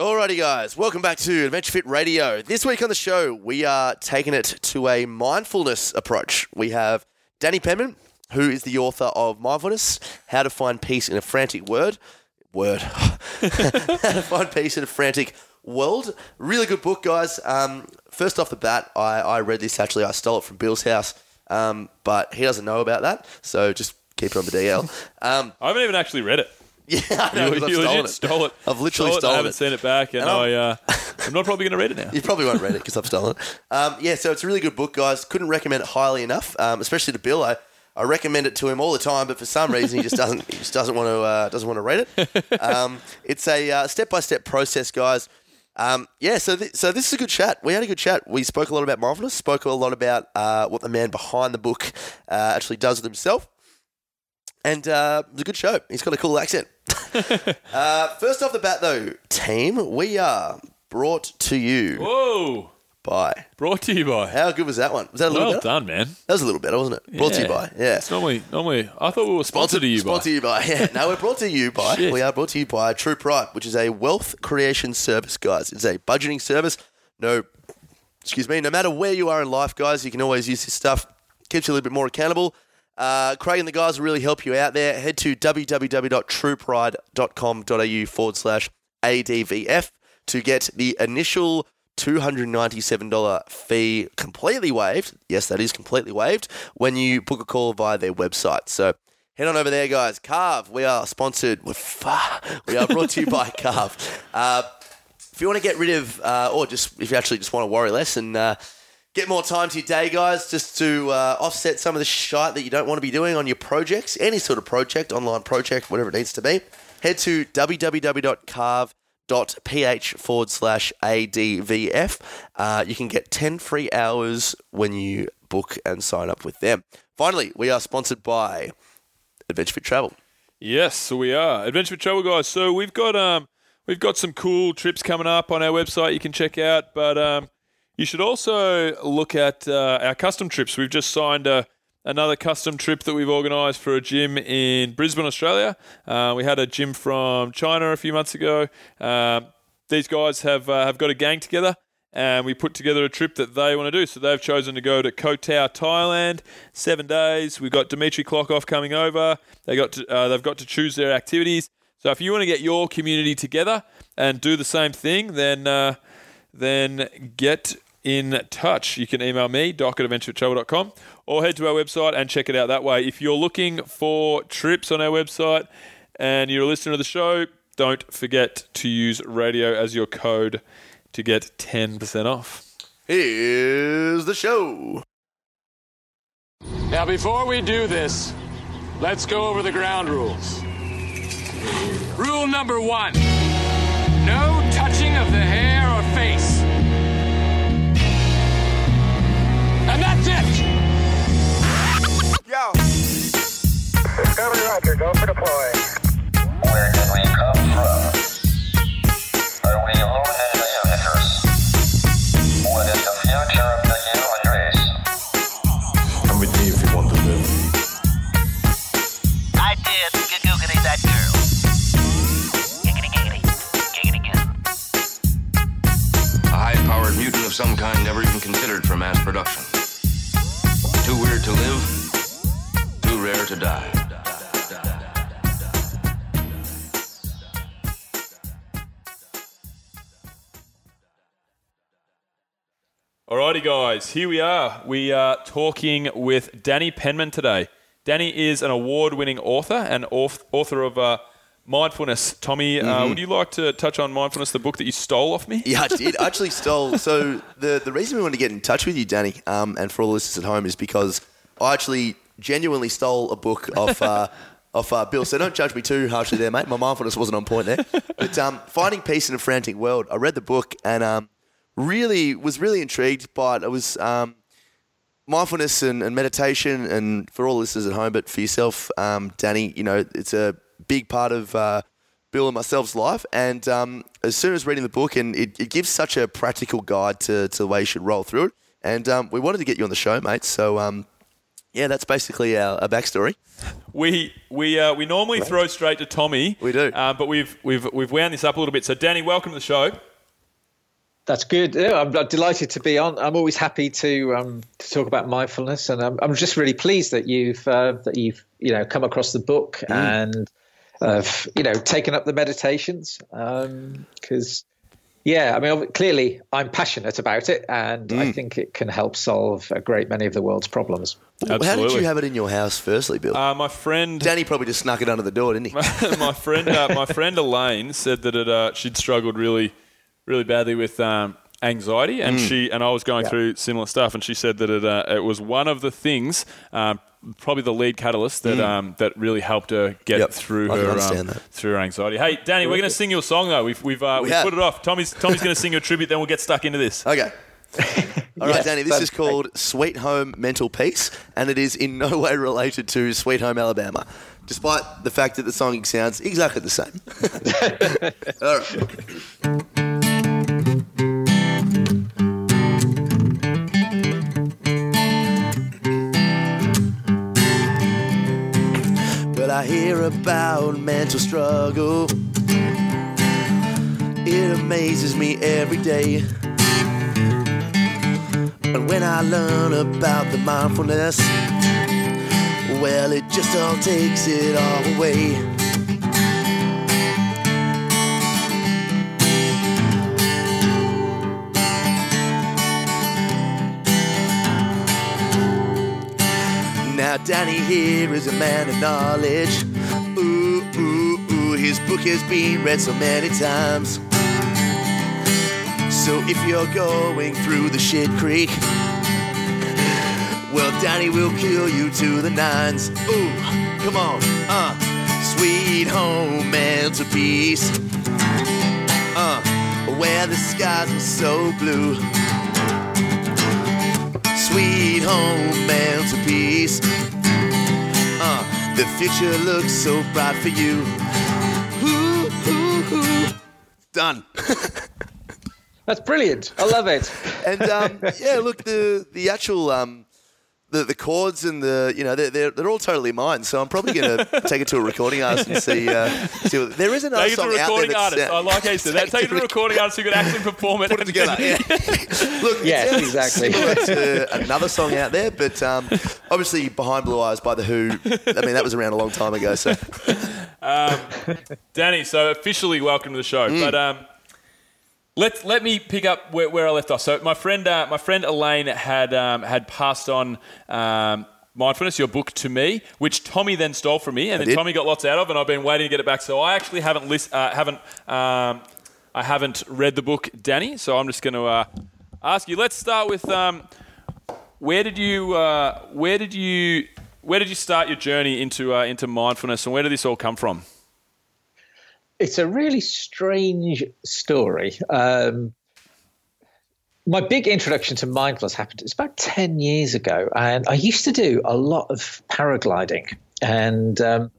Alrighty, guys, welcome back to Adventure Fit Radio. This week on the show, we are taking it to a mindfulness approach. We have Danny Penman, who is the author of Mindfulness How to Find Peace in a Frantic Word. Word. How to Find Peace in a Frantic World. Really good book, guys. Um, first off the bat, I, I read this actually. I stole it from Bill's house, um, but he doesn't know about that, so just keep it on the DL. Um, I haven't even actually read it. yeah, I know, You, 'cause I've you stolen legit it. stole it. I've literally Stole it, stolen I haven't it. seen it back, and And I'm- I, uh, I'm not probably going to read it now. You probably won't read it because I've stolen it. Um, yeah, so it's a really good book, guys. Couldn't recommend it highly enough, um, especially to Bill. I, I recommend it to him all the time, but for some reason he just doesn't he just doesn't want to uh, doesn't want to read it. Um, it's a step by step process, guys. Um, yeah, so th- so this is a good chat. We had a good chat. We spoke a lot about mindfulness, spoke a lot about uh, what the man behind the book uh, actually does with himself. And uh, it was a good show. He's got a cool accent. uh, first off the bat, though, team, we are brought to you Whoa! by. Brought to you by. How good was that one? Was that a little Well better? done, man. That was a little better, wasn't it? Brought to you Yeah. by. Yeah. It's normally, normally, I thought we were sponsored to you by. Sponsored you by. Yeah. No, we're brought to you by. Shit. We are brought to you by True Pride, which is a wealth creation service, guys. It's a budgeting service. No, excuse me. No matter where you are in life, guys, you can always use this stuff. Keeps you a little bit more accountable. Uh, Craig and the guys will really help you out there. Head to www.truepride.com.au forward slash ADVF to get the initial $297 fee completely waived. Yes, that is completely waived when you book a call via their website. So head on over there, guys. Carve, we are sponsored. We're. We are brought to you by Carve. Uh, if you want to get rid of, uh, or just if you actually just want to worry less and uh, get more time to your day, guys, just to uh, offset some of the shite that you don't want to be doing on your projects, any sort of project, online project, whatever it needs to be, head to www.carve.ph forward slash ADVF. Uh, you can get 10 free hours when you book and sign up with them. Finally, we are sponsored by Adventure Fit Travel. Yes, we are Adventure with Travel guys. So we've got um we've got some cool trips coming up on our website. You can check out, but um you should also look at uh, our custom trips. We've just signed a another custom trip that we've organised for a gym in Brisbane, Australia. Uh, we had a gym from China a few months ago. Um, these guys have uh, have got a gang together. And we put together a trip that they want to do. So they've chosen to go to Koh Tao, Thailand, seven days. We've got Dimitri Klokov coming over. They got to, uh, they've got to choose their activities. So if you want to get your community together and do the same thing, then uh, then get in touch. You can email me, doc at adventuretravel.com, or head to our website and check it out that way. If you're looking for trips on our website and you're a listener to the show, don't forget to use radio as your code to get 10% off. Here's the show. Now, before we do this, let's go over the ground rules. Rule number one no touching of the hair or face. Discovery Roger, go for deploy. Where did we come from? Are we alone in the universe? What is the future of the human race? Come with me if you want to live. I did googity that girl. Giggity giggity. Giggity giggity. A high-powered mutant of some kind never even considered for mass production. Too weird to live, too rare to die. Alrighty, guys, here we are. We are talking with Danny Penman today. Danny is an award winning author and author of uh, Mindfulness. Tommy, uh, would you like to touch on Mindfulness, the book that you stole off me? Yeah, I did. I actually stole. So the the reason we wanted to get in touch with you, Danny, um, and for all the listeners at home, is because I actually genuinely stole a book off. Uh, Off uh, Bill, so don't judge me too harshly there, mate. My mindfulness wasn't on point there. But um, finding peace in a frantic world, I read the book and um, really was really intrigued by it. It was um, mindfulness and, and meditation, and for all listeners at home, but for yourself, um, Danny, you know, it's a big part of uh, Bill and myself's life. And um, as soon as reading the book, and it, it gives such a practical guide to, to the way you should roll through it. And um, we wanted to get you on the show, mate. So um, Yeah, that's basically our, our backstory. We we uh, we normally throw straight to Tommy. We do. uh, but we've we've we've wound this up a little bit. So, Danny, welcome to the show. That's good. Yeah, I'm, I'm delighted to be on. I'm always happy to um, to talk about mindfulness, and I'm, I'm just really pleased that you've uh, that you've you know come across the book and uh, you know taken up the meditations because yeah, I mean clearly I'm passionate about it, and I think it can help solve a great many of the world's problems. How did you have it in your house, firstly, Bill? Uh, my friend Danny probably just snuck it under the door, didn't he? my friend, uh, my friend Elaine said that it, uh, she'd struggled really, really badly with um, anxiety, and she and I was going through similar stuff, and she said that it, uh, it was one of the things, um, probably the lead catalyst that um, that really helped her get Yep, through I her um, through her anxiety. Hey, Danny, we're going to sing your song though. We've we've, uh, We we've have. put it off. Tommy's Tommy's going to sing you a tribute. Then we'll get stuck into this. Okay. All right, Yes, Danny, this is called Sweet Home Mental Peace, and it is in no way related to Sweet Home Alabama, despite the fact that the song sounds exactly the same. All right. I hear about mental struggle. It amazes me every day. And when I learn about the mindfulness, well, it just all takes it all away. Now, Danny here is a man of knowledge. Ooh, ooh, ooh, his book has been read so many times. So if you're going through the shit creek, well, Danny will kill you to the nines. Ooh, come on, uh, sweet home mental peace. Uh, where the skies are so blue. Sweet home mental peace. Uh, the future looks so bright for you. Ooh, ooh, ooh. Done. That's brilliant. I love it. And um, yeah, look, the the actual um, the the chords and the you know they're they're, they're all totally mine. So I'm probably going to take it to a recording artist and see. Uh, see what, there is another Take it to song a out there recording artist. uh, I like how you said that. Take it to a recording artist who can actually perform it. Put it together. Yeah. Look, Yes, it's exactly. Similar to another song out there, but um, obviously "Behind Blue Eyes" by the Who. I mean, that was around a long time ago. So Danny, so officially welcome to the show. Mm. But um, let let me pick up where, where I left off. So my friend uh, my friend Elaine had um, had passed on. Um, Mindfulness, your book to me, which Tommy then stole from me, and then did. Tommy got lots out of, and I've been waiting to get it back. So I actually haven't list, uh, haven't um, I haven't read the book, Danny. So I'm just going to uh, ask you. Let's start with um, where did you uh, where did you where did you start your journey into uh, into mindfulness, and where did this all come from? It's a really strange story. Um, my big introduction to mindfulness happened it's about 10 years ago and i used to do a lot of paragliding and um,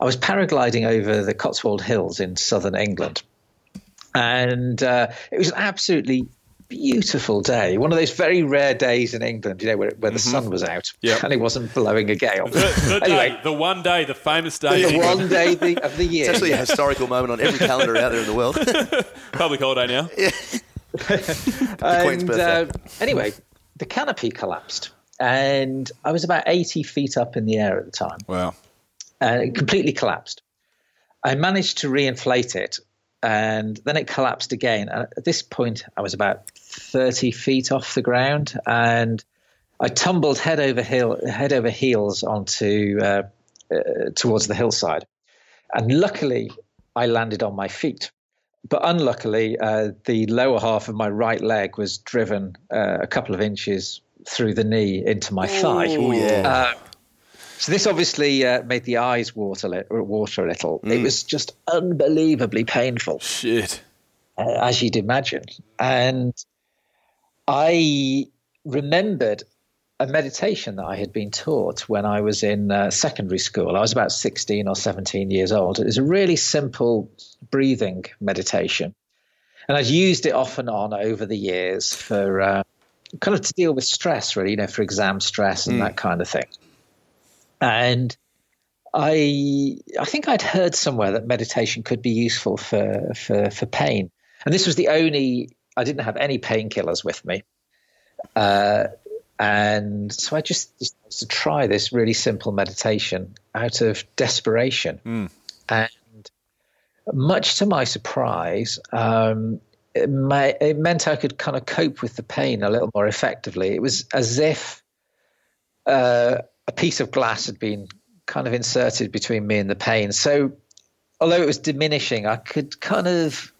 i was paragliding over the cotswold hills in southern england and uh, it was an absolutely beautiful day one of those very rare days in england you know where, where the sun was out Yep. and it wasn't blowing a gale The, the anyway day, the one day, the famous day, the in England. one day the, of the year it's actually a historical moment on every calendar out there in the world. public holiday now. Queen's and birthday. uh, anyway, the canopy collapsed, and I was about 80 feet up in the air at the time, Wow. and it completely collapsed. I managed to reinflate it, and then it collapsed again. And at this point, I was about 30 feet off the ground, and I tumbled head over heel, head over heels onto uh, uh, towards the hillside, and luckily, I landed on my feet. But unluckily, uh, the lower half of my right leg was driven uh, a couple of inches through the knee into my thigh. Oh yeah. So this obviously uh, made the eyes water, li- water a little. It was just unbelievably painful Shit. uh, as you'd imagine. And I remembered a meditation that I had been taught when I was in uh, secondary school. I was about 16 or 17 years old. It was a really simple breathing meditation. And I'd used it off and on over the years for uh, kind of to deal with stress, really, you know, for exam stress and that kind of thing. And I I think I'd heard somewhere that meditation could be useful for for for pain, and this was the only I didn't have any painkillers with me, uh, and so I just decided to try this really simple meditation out of desperation, and much to my surprise. Um, it, may, it meant I could kind of cope with the pain a little more effectively. It was as if uh, a piece of glass had been kind of inserted between me and the pain. So, although it was diminishing, I could kind of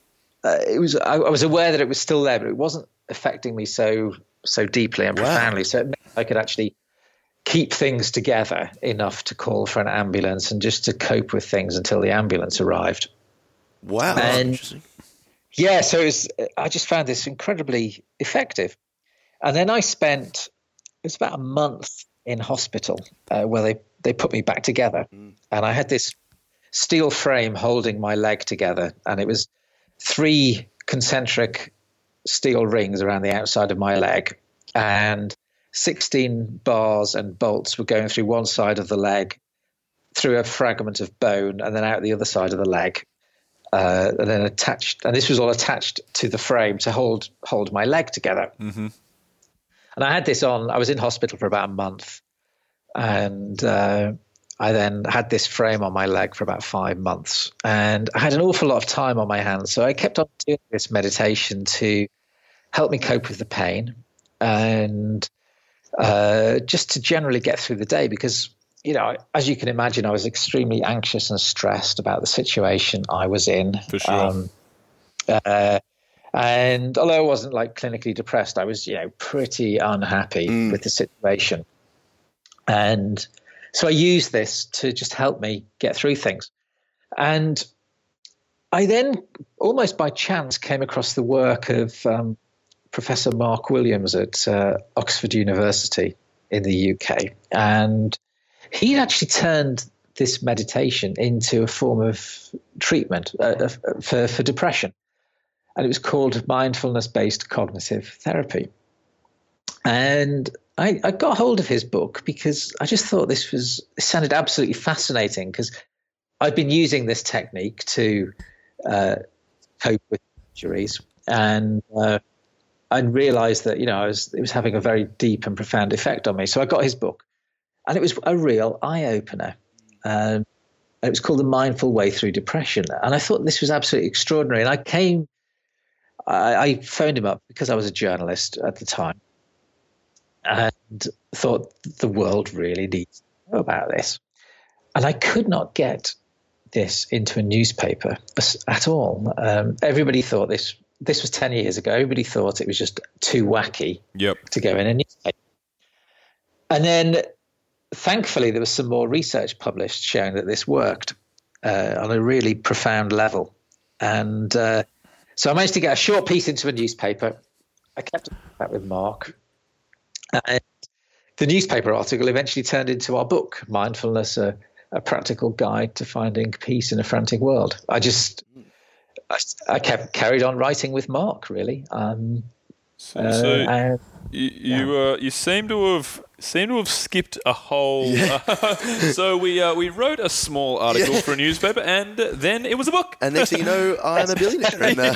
uh, it was I, I was aware that it was still there, but it wasn't affecting me so so deeply and profoundly. So it meant I could actually keep things together enough to call for an ambulance and just to cope with things until the ambulance arrived. Wow. And- Yeah, so it was, I just found this incredibly effective. And then I spent it was about a month in hospital uh, where they they put me back together, and I had this steel frame holding my leg together, and it was three concentric steel rings around the outside of my leg, and 16 bars and bolts were going through one side of the leg, through a fragment of bone, and then out the other side of the leg uh, and then attached, and this was all attached to the frame to hold hold my leg together. Mm-hmm. And I had this on. I was in hospital for about a month, and uh, I then had this frame on my leg for about five months, and I had an awful lot of time on my hands. So I kept on doing this meditation to help me cope with the pain, and uh, just to generally get through the day because you know, as you can imagine, I was extremely anxious and stressed about the situation I was in. For sure. uh, and although I wasn't like clinically depressed, I was, you know, pretty unhappy with the situation. And so I used this to just help me get through things. And I then, almost by chance, came across the work of um, Professor Mark Williams at uh, Oxford University in the UK. And he actually turned this meditation into a form of treatment uh, uh, for, for depression. And it was called mindfulness based cognitive therapy. And I, I got hold of his book because I just thought this was, sounded absolutely fascinating because I'd been using this technique to uh, cope with injuries. And uh, I realized that, you know, I was, it was having a very deep and profound effect on me. So I got his book and it was a real eye opener. Um, it was called The Mindful Way Through Depression. And I thought this was absolutely extraordinary. And I came, I, I phoned him up because I was a journalist at the time and thought the world really needs to know about this. And I could not get this into a newspaper at all. Um, everybody thought this, this was 10 years ago, everybody thought it was just too wacky Yep. to go in a newspaper. And then thankfully, there was some more research published showing that this worked uh, on a really profound level. And uh, so I managed to get a short piece into a newspaper. I kept that with Mark. And the newspaper article eventually turned into our book, Mindfulness, a, a practical guide to finding peace in a frantic world. I just, I, I kept carried on writing with Mark, really. Um, So, uh, so and- you you, uh, you seem to have seem to have skipped a whole. so we uh, we wrote a small article for a newspaper, and then it was a book. And next thing you know, I'm a billionaire. And, uh,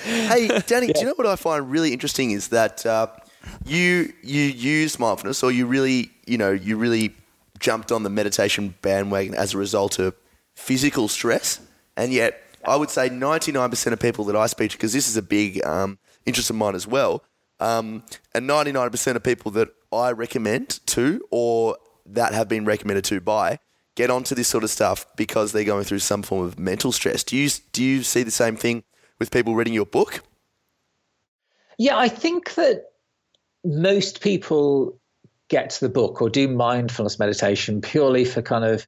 hey, Danny, do you know what I find really interesting is that uh, you you use mindfulness, or you really you know you really jumped on the meditation bandwagon as a result of physical stress, and yet I would say 99% of people that I speak to, because this is a big um, interest of mine as well, um, and 99% of people that I recommend to or that have been recommended to by get onto this sort of stuff because they're going through some form of mental stress. Do you do you see the same thing with people reading your book? Yeah, I think that most people get to the book or do mindfulness meditation purely for kind of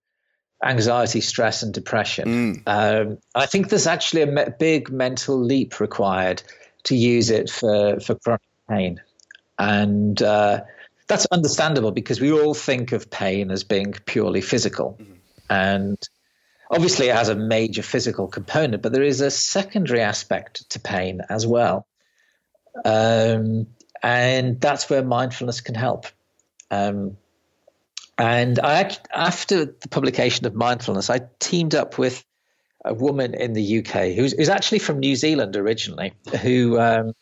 anxiety, stress, and depression. Um, I think there's actually a me- big mental leap required to use it for, for chronic pain. And uh, that's understandable because we all think of pain as being purely physical. And obviously, it has a major physical component, but there is a secondary aspect to pain as well. Um, and that's where mindfulness can help. Um, And I after the publication of Mindfulness, I teamed up with a woman in the UK who's, who's actually from New Zealand originally, who um,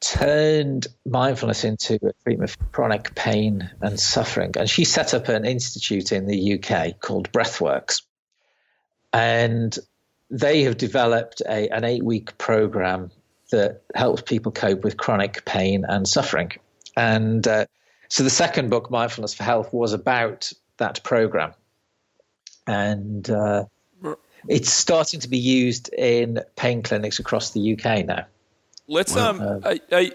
turned mindfulness into a treatment for chronic pain and suffering. And she set up an institute in the UK called Breathworks. And they have developed a, an eight week program that helps people cope with chronic pain and suffering. And uh, so the second book, Mindfulness for Health, was about that program. And uh, it's starting to be used in pain clinics across the UK now. Let's um, hey, hey,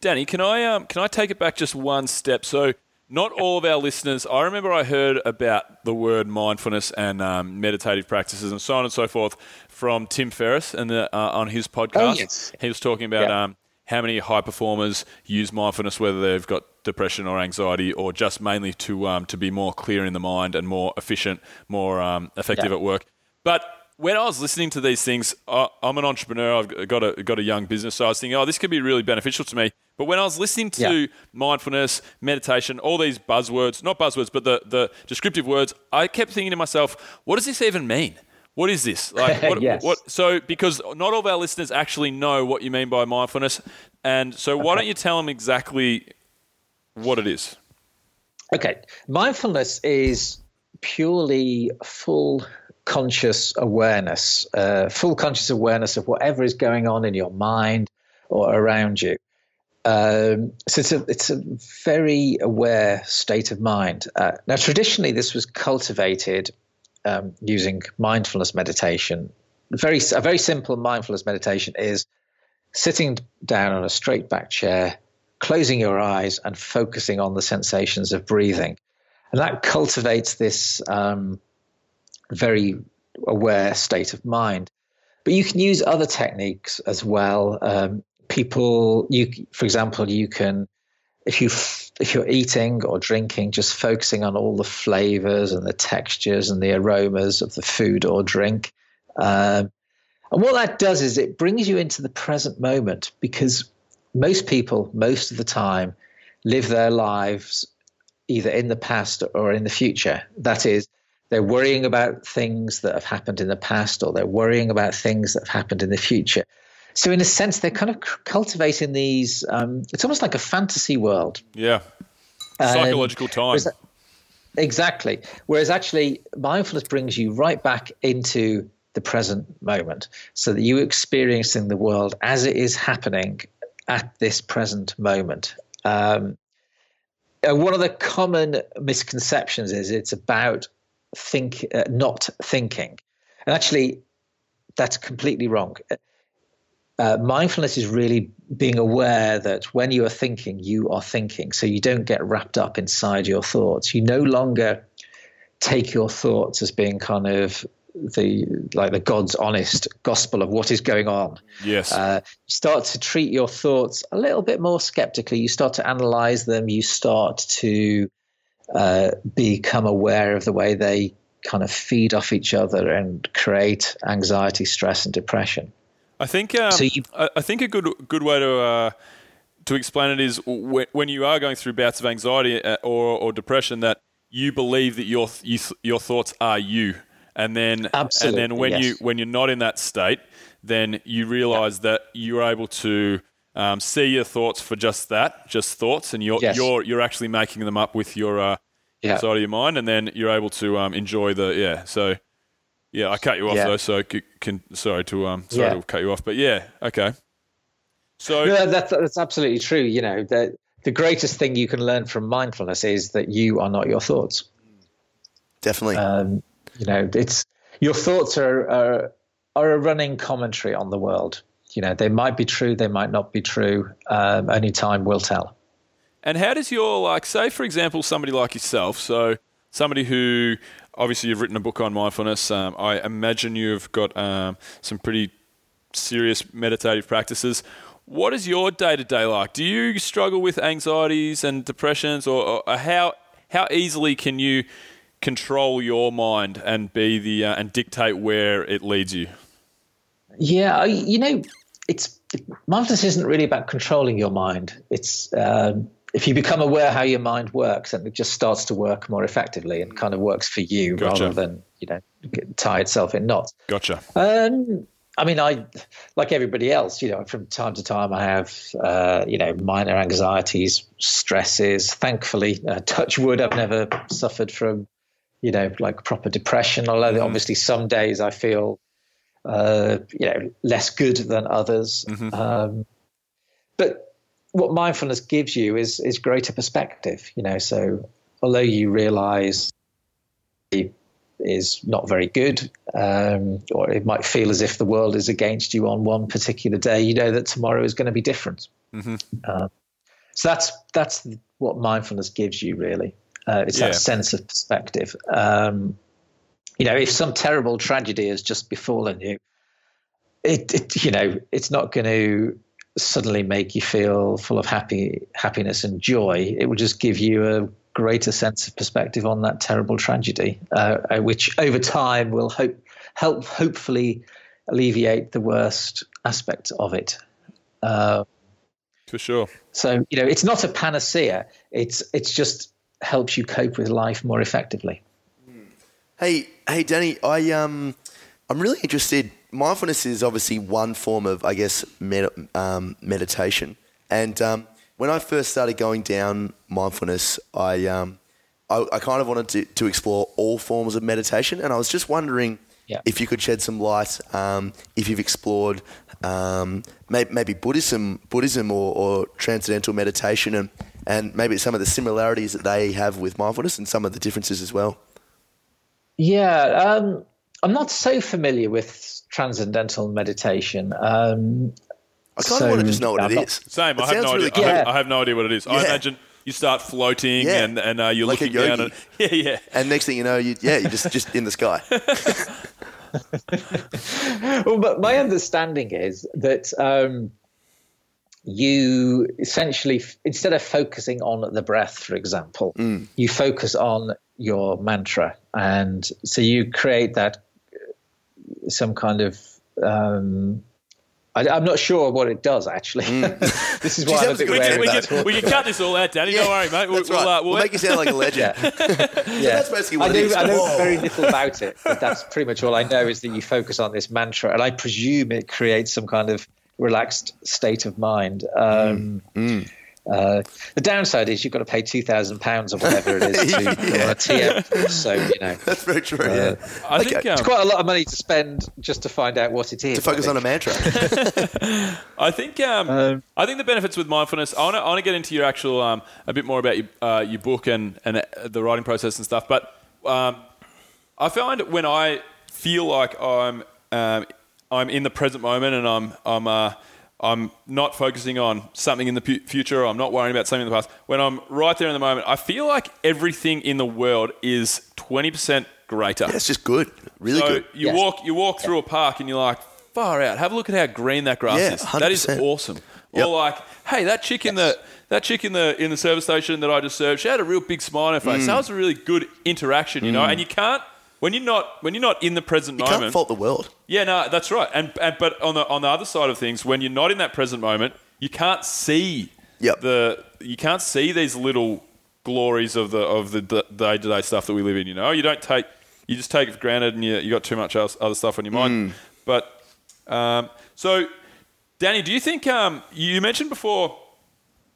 Danny, can I um, can I take it back just one step? So, not all of our listeners. I remember I heard about the word mindfulness and um, meditative practices and so on and so forth from Tim Ferriss and uh, on his podcast. Oh, yes. He was talking about Yeah. um, how many high performers use mindfulness, whether they've got depression or anxiety, or just mainly to um, to be more clear in the mind and more efficient, more um, effective Yeah. at work. But when I was listening to these things, I, I'm an entrepreneur. I've got a got a young business, so I was thinking, oh, this could be really beneficial to me. But when I was listening to Yeah. mindfulness, meditation, all these buzzwords, not buzzwords, but the, the descriptive words, I kept thinking to myself, what does this even mean? What is this? Like, what, Yes. what? So, because not all of our listeners actually know what you mean by mindfulness, and so why don't you tell them exactly what it is? Okay, mindfulness is purely full conscious awareness, uh, full conscious awareness of whatever is going on in your mind or around you. Um, so it's a it's a very aware state of mind. Uh, now, traditionally, this was cultivated um, using mindfulness meditation. Very a very simple mindfulness meditation is sitting down on a straight back chair, closing your eyes, and focusing on the sensations of breathing, and that cultivates this um, very aware state of mind. But you can use other techniques as well. Um, people, you, for example, you can, if you if you're eating or drinking, just focusing on all the flavors and the textures and the aromas of the food or drink. Um, and what that does is it brings you into the present moment because most people, most of the time, live their lives either in the past or in the future. That is, they're worrying about things that have happened in the past or they're worrying about things that have happened in the future. So, in a sense, they're kind of cultivating these, um, it's almost like a fantasy world. Yeah, Um, psychological time. whereas- Exactly. Whereas actually, mindfulness brings you right back into the present moment so that you're experiencing the world as it is happening at this present moment. Um, one of the common misconceptions is it's about think uh, not thinking and actually that's completely wrong uh, mindfulness is really being aware that when you are thinking you are thinking so you don't get wrapped up inside your thoughts you no longer take your thoughts as being kind of the like the god's honest gospel of what is going on yes. uh, start to treat your thoughts a little bit more skeptically. You start to analyze them. You start to uh, become aware of the way they kind of feed off each other and create anxiety, stress, and depression. I think um, So you- I, I think a good good way to uh, to explain it is when, when you are going through bouts of anxiety uh, or, or depression that you believe that your you, your thoughts are you, and then Absolutely, and then when yes. you when you're not in that state, then you realize that you're able to. Um, see your thoughts for just that, just thoughts, and you're Yes. you're you're actually making them up with your uh, Yeah. side of your mind, and then you're able to um, enjoy the yeah. So yeah, I cut you off Yeah. though, so c- can sorry to um sorry Yeah. to cut you off, but yeah, okay. So No, that's, that's absolutely true. You know, the, the greatest thing you can learn from mindfulness is that you are not your thoughts. Definitely. Um, you know, it's your thoughts are, are are a running commentary on the world. You know, they might be true, they might not be true. Um, only time will tell. And how does your like say for example somebody like yourself, so somebody who obviously you've written a book on mindfulness. Um, I imagine you've got um, some pretty serious meditative practices. What is your day to day like? Do you struggle with anxieties and depressions, or, or how how easily can you control your mind and be the uh, and dictate where it leads you? Yeah, you know, it's mindfulness isn't really about controlling your mind. It's um, if you become aware how your mind works, and it just starts to work more effectively and kind of works for you Gotcha. rather than you know tie itself in knots. Gotcha. Um, I mean, I like everybody else. You know, from time to time, I have uh, you know minor anxieties, stresses. Thankfully, uh, touch wood, I've never suffered from you know like proper depression. Although obviously, some days I feel uh, you know less good than others. Um, but what mindfulness gives you is is greater perspective. You know, so although you realise is not very good, um, or it might feel as if the world is against you on one particular day. You know that tomorrow is going to be different. Uh, so that's that's what mindfulness gives you, really. Uh, it's Yeah. that sense of perspective. Um, you know, if some terrible tragedy has just befallen you, it, it you know it's not going to suddenly make you feel full of happy happiness and joy. It will just give you a greater sense of perspective on that terrible tragedy, uh, uh, which over time will hope help hopefully alleviate the worst aspects of it. Uh, For sure. so you know, it's not a panacea. It's it's just helps you cope with life more effectively. Hey, hey, Danny, I um, I'm really interested. Mindfulness is obviously one form of, I guess, med- um, meditation. And um, when I first started going down mindfulness, I um, I, I kind of wanted to, to explore all forms of meditation, and I was just wondering Yeah. if you could shed some light, um, if you've explored um, may, maybe Buddhism, Buddhism or, or transcendental meditation, and and maybe some of the similarities that they have with mindfulness, and some of the differences as well. Yeah, um, I'm not so familiar with transcendental meditation. Um, I kind so, of want to just know what I'm it not- is. Same. It I have no really idea. I, have, I have no idea what it is. I imagine you start floating Yeah. and, and uh, you're Like looking down. And, yeah, yeah. And next thing you know, you yeah, you're just just in the sky. well, but my understanding is that um, you essentially, instead of focusing on the breath, for example, Mm. you focus on your mantra, and so you create that uh, some kind of. Um, I, I'm not sure what it does actually. this is why I'm a sounds bit We can, wary we, about can, we can cut this all out, Danny. Don't worry, mate. We'll, That's we'll, right. uh, We'll, we'll make you sound like a legend. yeah. that's basically what I it know, is. I know Whoa. very little about it, but that's pretty much all I know is that you focus on this mantra, and I presume it creates some kind of relaxed state of mind. Um, Mm, Uh, the downside is you've got to pay two thousand pounds or whatever it is to Yeah. a TM so you know That's very true. Uh, yeah. I Okay. think um, it's quite a lot of money to spend just to find out what it is. to focus on a mantra. I think um, Um, I think the benefits with mindfulness. I want to I want to get into your actual um, a bit more about your uh, your book and and uh, the writing process and stuff. But um, I find when I feel like I'm um, I'm in the present moment and I'm I'm uh, I'm not focusing on something in the pu- future. Or I'm not worrying about something in the past. When I'm right there in the moment, I feel like everything in the world is twenty percent greater. That's just good. Really so good. you Yes. walk you walk through a park and you're like, far out. Have a look at how green that grass Yeah, is. That is 100%. awesome. Yep. Or like, hey, that chick in the that chick in the in the service station that I just served, she had a real big smile on her Mm. face. That was a really good interaction, you know. And you can't when you're not when you're not in the present moment. You moment. can't fault the world. Yeah, no, that's right. And, and but on the on the other side of things, when you're not in that present moment, you can't see Yep. the you can't see these little glories of the of the day to day stuff that we live in. You know, you don't take you just take it for granted, and you you got too much else, other stuff on your mind. But um, so, Danny, do you think um, you mentioned before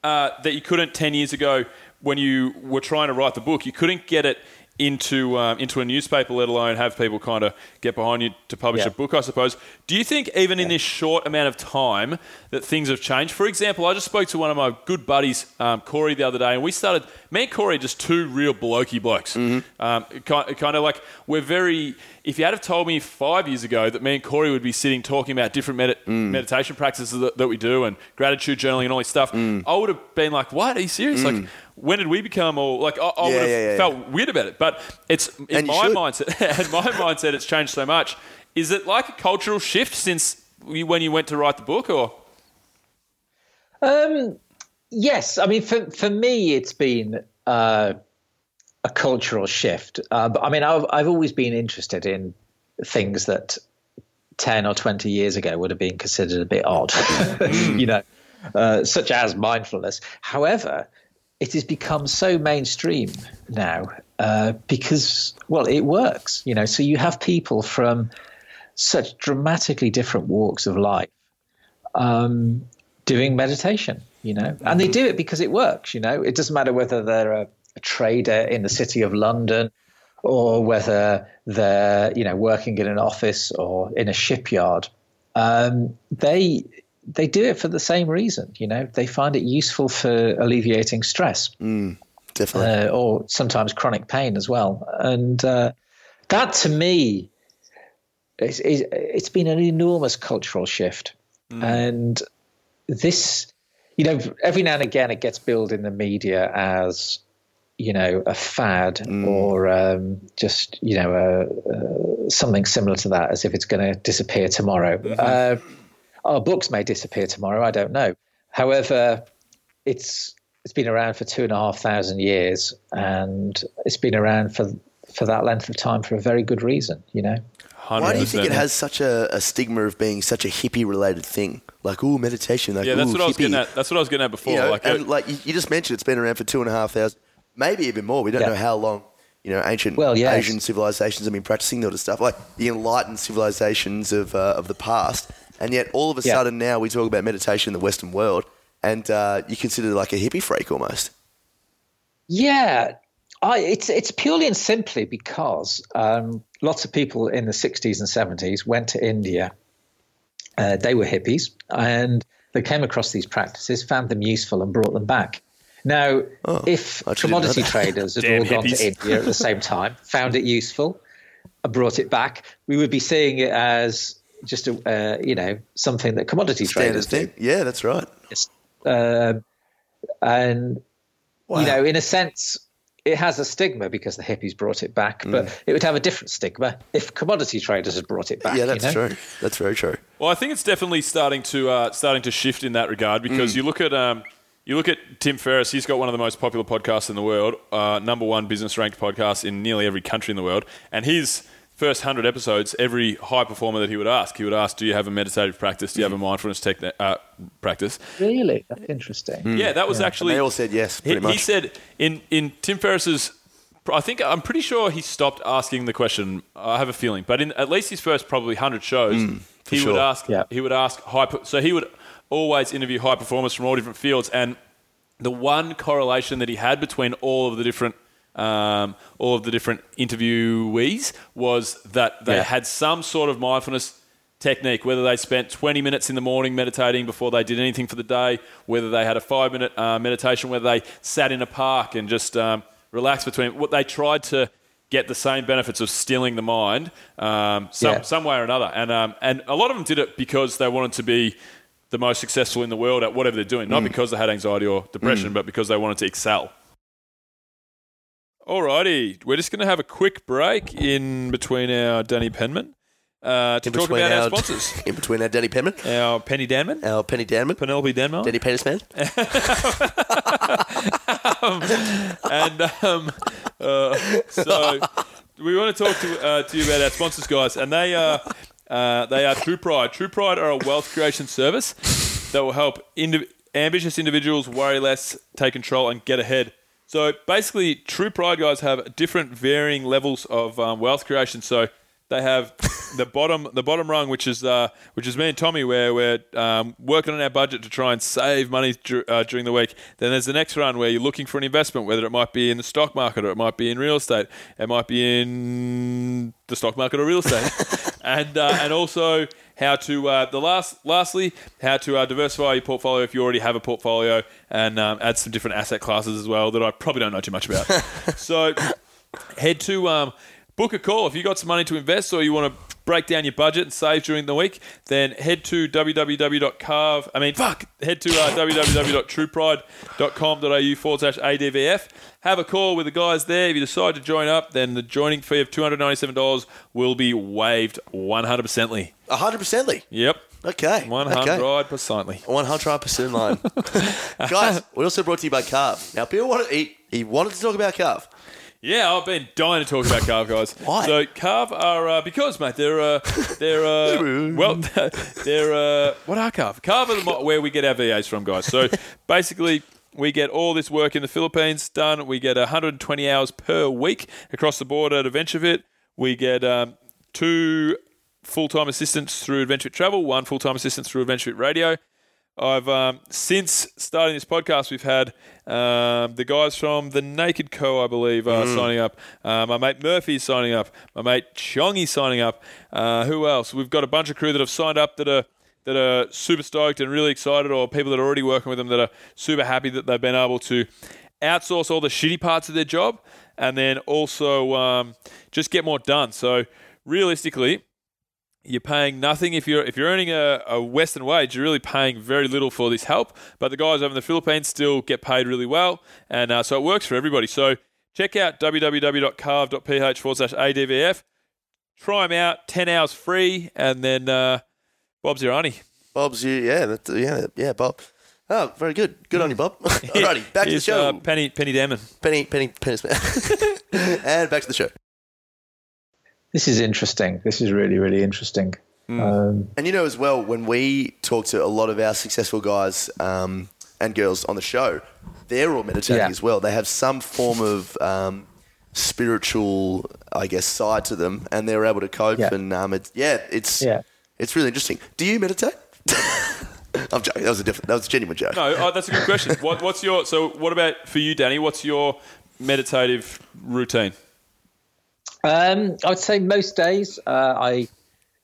uh, that you couldn't 10 years ago when you were trying to write the book, you couldn't get it into um, into a newspaper, let alone have people kind of get behind you to publish Yeah. a book, I suppose. Do you think even in this short amount of time that things have changed? For example, I just spoke to one of my good buddies, um, Corey, the other day, and we started, me and Corey are just two real blokey blokes. Um, kind, kind of like, we're very, if you had have told me five years ago that me and Corey would be sitting talking about different medit- meditation practices that, that we do and gratitude journaling and all this stuff, I would have been like, what? Are you serious? Like, when did we become all, like, I, I Yeah, would have yeah, yeah, felt weird about it. But it's, in And my should. mindset, in my mindset, it's changed so much. Is it like a cultural shift since you, when you went to write the book or? Um, yes, I mean for for me, it's been uh, a cultural shift. Uh, but I mean, I've I've always been interested in things that ten or twenty years ago would have been considered a bit odd, you know, uh, such as mindfulness. However, it has become so mainstream now uh, because, well, it works. You know, so you have people from such dramatically different walks of life um, doing meditation. You know, and they do it because it works. You know, it doesn't matter whether they're a, a trader in the city of London or whether they're you know working in an office or in a shipyard. Um, they they do it for the same reason. You know, they find it useful for alleviating stress Definitely. uh, or sometimes chronic pain as well. And uh, that to me, is, is, it's been an enormous cultural shift. And this, you know, every now and again it gets billed in the media as, you know, a fad or um, just, you know, uh, uh, something similar to that, as if it's going to disappear tomorrow. Uh, our books may disappear tomorrow. I don't know. However, it's it's been around for two and a half thousand years, and it's been around for for that length of time for a very good reason. You know. Why do you think it has such a, a stigma of being such a hippie related thing? Like, ooh, meditation. Like, Yeah, that's ooh, what I was getting at. That's what I was getting at before. You know, like, and uh, like you, you just mentioned, it's been around for two and a half thousand, maybe even more. We don't Yeah. know how long. You know, ancient Well, yes. Asian civilizations have been practicing all this stuff, like the enlightened civilizations of uh, of the past, and yet all of a Yeah. sudden now we talk about meditation in the Western world, and uh, you consider it like a hippie freak almost. Yeah, I, it's it's purely and simply because um, lots of people in the 60s and 70s went to India. Uh, they were hippies and they came across these practices, found them useful, and brought them back. Now, if I actually didn't know commodity traders had Damn all gone hippies. to India at the same time, found it useful, and brought it back, we would be seeing it as just a uh, you know something that commodity Standard traders do. Yeah, that's right. Um, and Wow. you know, in a sense, it has a stigma because the hippies brought it back, but it would have a different stigma if commodity traders had brought it back. yeah, that's you know? true. That's very true. Well, I think it's definitely starting to uh, starting to shift in that regard because Mm. you look at um, you look at Tim Ferriss. He's got one of the most popular podcasts in the world, uh, number one business ranked podcast in nearly every country in the world. And his first hundred episodes, every high performer that he would ask, he would ask, "Do you have a meditative practice? Do you have Mm. a mindfulness technique uh, practice?" Really, that's interesting. Yeah, that was actually. They all said yes, He, pretty much. he said in in Tim Ferriss's. I think I'm pretty sure he stopped asking the question. I have a feeling, but in at least his first probably hundred shows, he would Mm, ask. Yeah. He would ask high. So he would always interview high performers from all different fields, and the one correlation that he had between all of the different um, all of the different interviewees was that they Yeah. had some sort of mindfulness technique, whether they spent 20 minutes in the morning meditating before they did anything for the day, whether they had a five minute uh, meditation, whether they sat in a park and just um, relaxed between what they tried to get the same benefits of stilling the mind um, some, Yeah. some way or another. And, um, and a lot of them did it because they wanted to be the most successful in the world at whatever they're doing, not because they had anxiety or depression, but because they wanted to excel. Alrighty, we're just going to have a quick break in between our Danny Penman uh, to In talk about our, our- sponsors. In between our Danny Penman, our Penny Danman, our Penny Danman, Penelope Denmark, Danny Penisman. and um, uh, so we want to talk to, uh, to you about our sponsors, guys, and they are uh, they are True Pride. True Pride are a wealth creation service that will help indi- ambitious individuals worry less, take control, and get ahead. So basically, True Pride guys have different varying levels of um, wealth creation. So they have the bottom the bottom rung, which is uh, which is me and Tommy, where we're um, working on our budget to try and save money uh, during the week. Then there's the next run where you're looking for an investment, whether it might be in the stock market or it might be in real estate, it might be in the stock market or real estate, and uh, and also how to uh, the last lastly how to uh, diversify your portfolio if you already have a portfolio and um, add some different asset classes as well that I probably don't know too much about. so head to um, book a call if you got some money to invest or you want to break down your budget and save during the week then head to www.carve i mean fuck head to uh, www.truepride.com.au forward slash advf have a call with the guys there if you decide to join up then the joining fee of $297 will be waived 100%ly hundred percently. yep Okay. 100%ly One hundred percent line. Guys, we're also brought to you by Carve. Now, Bill wanted he, he wanted to talk about Carve. Yeah, I've been dying to talk about Carve, guys. Why? So Carve are uh, because, mate, they're uh, they're uh, well, they're uh, what are Carve? Carve are the, mo- where we get our VAs from, guys. So basically, we get all this work in the Philippines done. We get 120 hours per week across the board at AdventureFit. We get um, two full-time assistants through AdventureFit Travel, one full-time assistant through AdventureFit Radio. I've um, since starting this podcast, we've had um, the guys from the Naked Co, I believe, are signing up. Uh, my mate Murphy's signing up. My mate Chongy's signing up. Uh, who else? We've got a bunch of crew that have signed up that are that are super stoked and really excited, or people that are already working with them that are super happy that they've been able to outsource all the shitty parts of their job, and then also um, just get more done. So realistically, you're paying nothing if you're if you're earning a, a Western wage. You're really paying very little for this help. But the guys over in the Philippines still get paid really well, and uh, so it works for everybody. So check out www.carve.ph forward slash advf. Try them out, ten hours free, and then uh, Bob's your auntie. Bob's you, yeah, that, yeah, yeah, Bob. Oh, very good. Good on you, Bob. Alrighty, back to the show. uh, Penny Penny Damon. Penny, Penny, Penny Smith. and back to the show. This is interesting. This is really, really interesting. Um, And you know as well, when we talk to a lot of our successful guys um, and girls on the show, they're all meditating Yeah. as well. They have some form of um, spiritual, I guess, side to them, and they're able to cope. Yeah. And um, it's yeah, it's Yeah. it's really interesting. Do you meditate? I'm joking. That was a different. That was a genuine joke. No, oh, that's a good question. What, what's your so? What about for you, Danny? What's your meditative routine? Um, I would say most days uh, I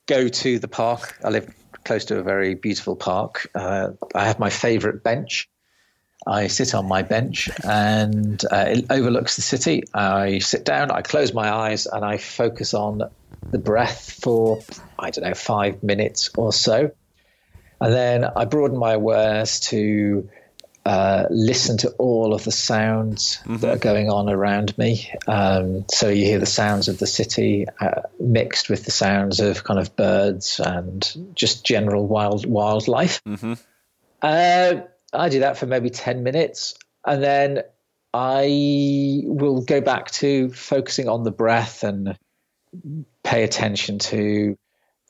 go to the park. I live close to a very beautiful park. Uh, I have my favourite bench. I sit on my bench and uh, it overlooks the city. I sit down, I close my eyes, and I focus on the breath for, I don't know, five minutes or so. And then I broaden my awareness to uh, listen to all of the sounds that are going on around me. Um, so you hear the sounds of the city uh, mixed with the sounds of kind of birds and just general wild wildlife. Uh, I do that for maybe ten minutes, and then I will go back to focusing on the breath and pay attention to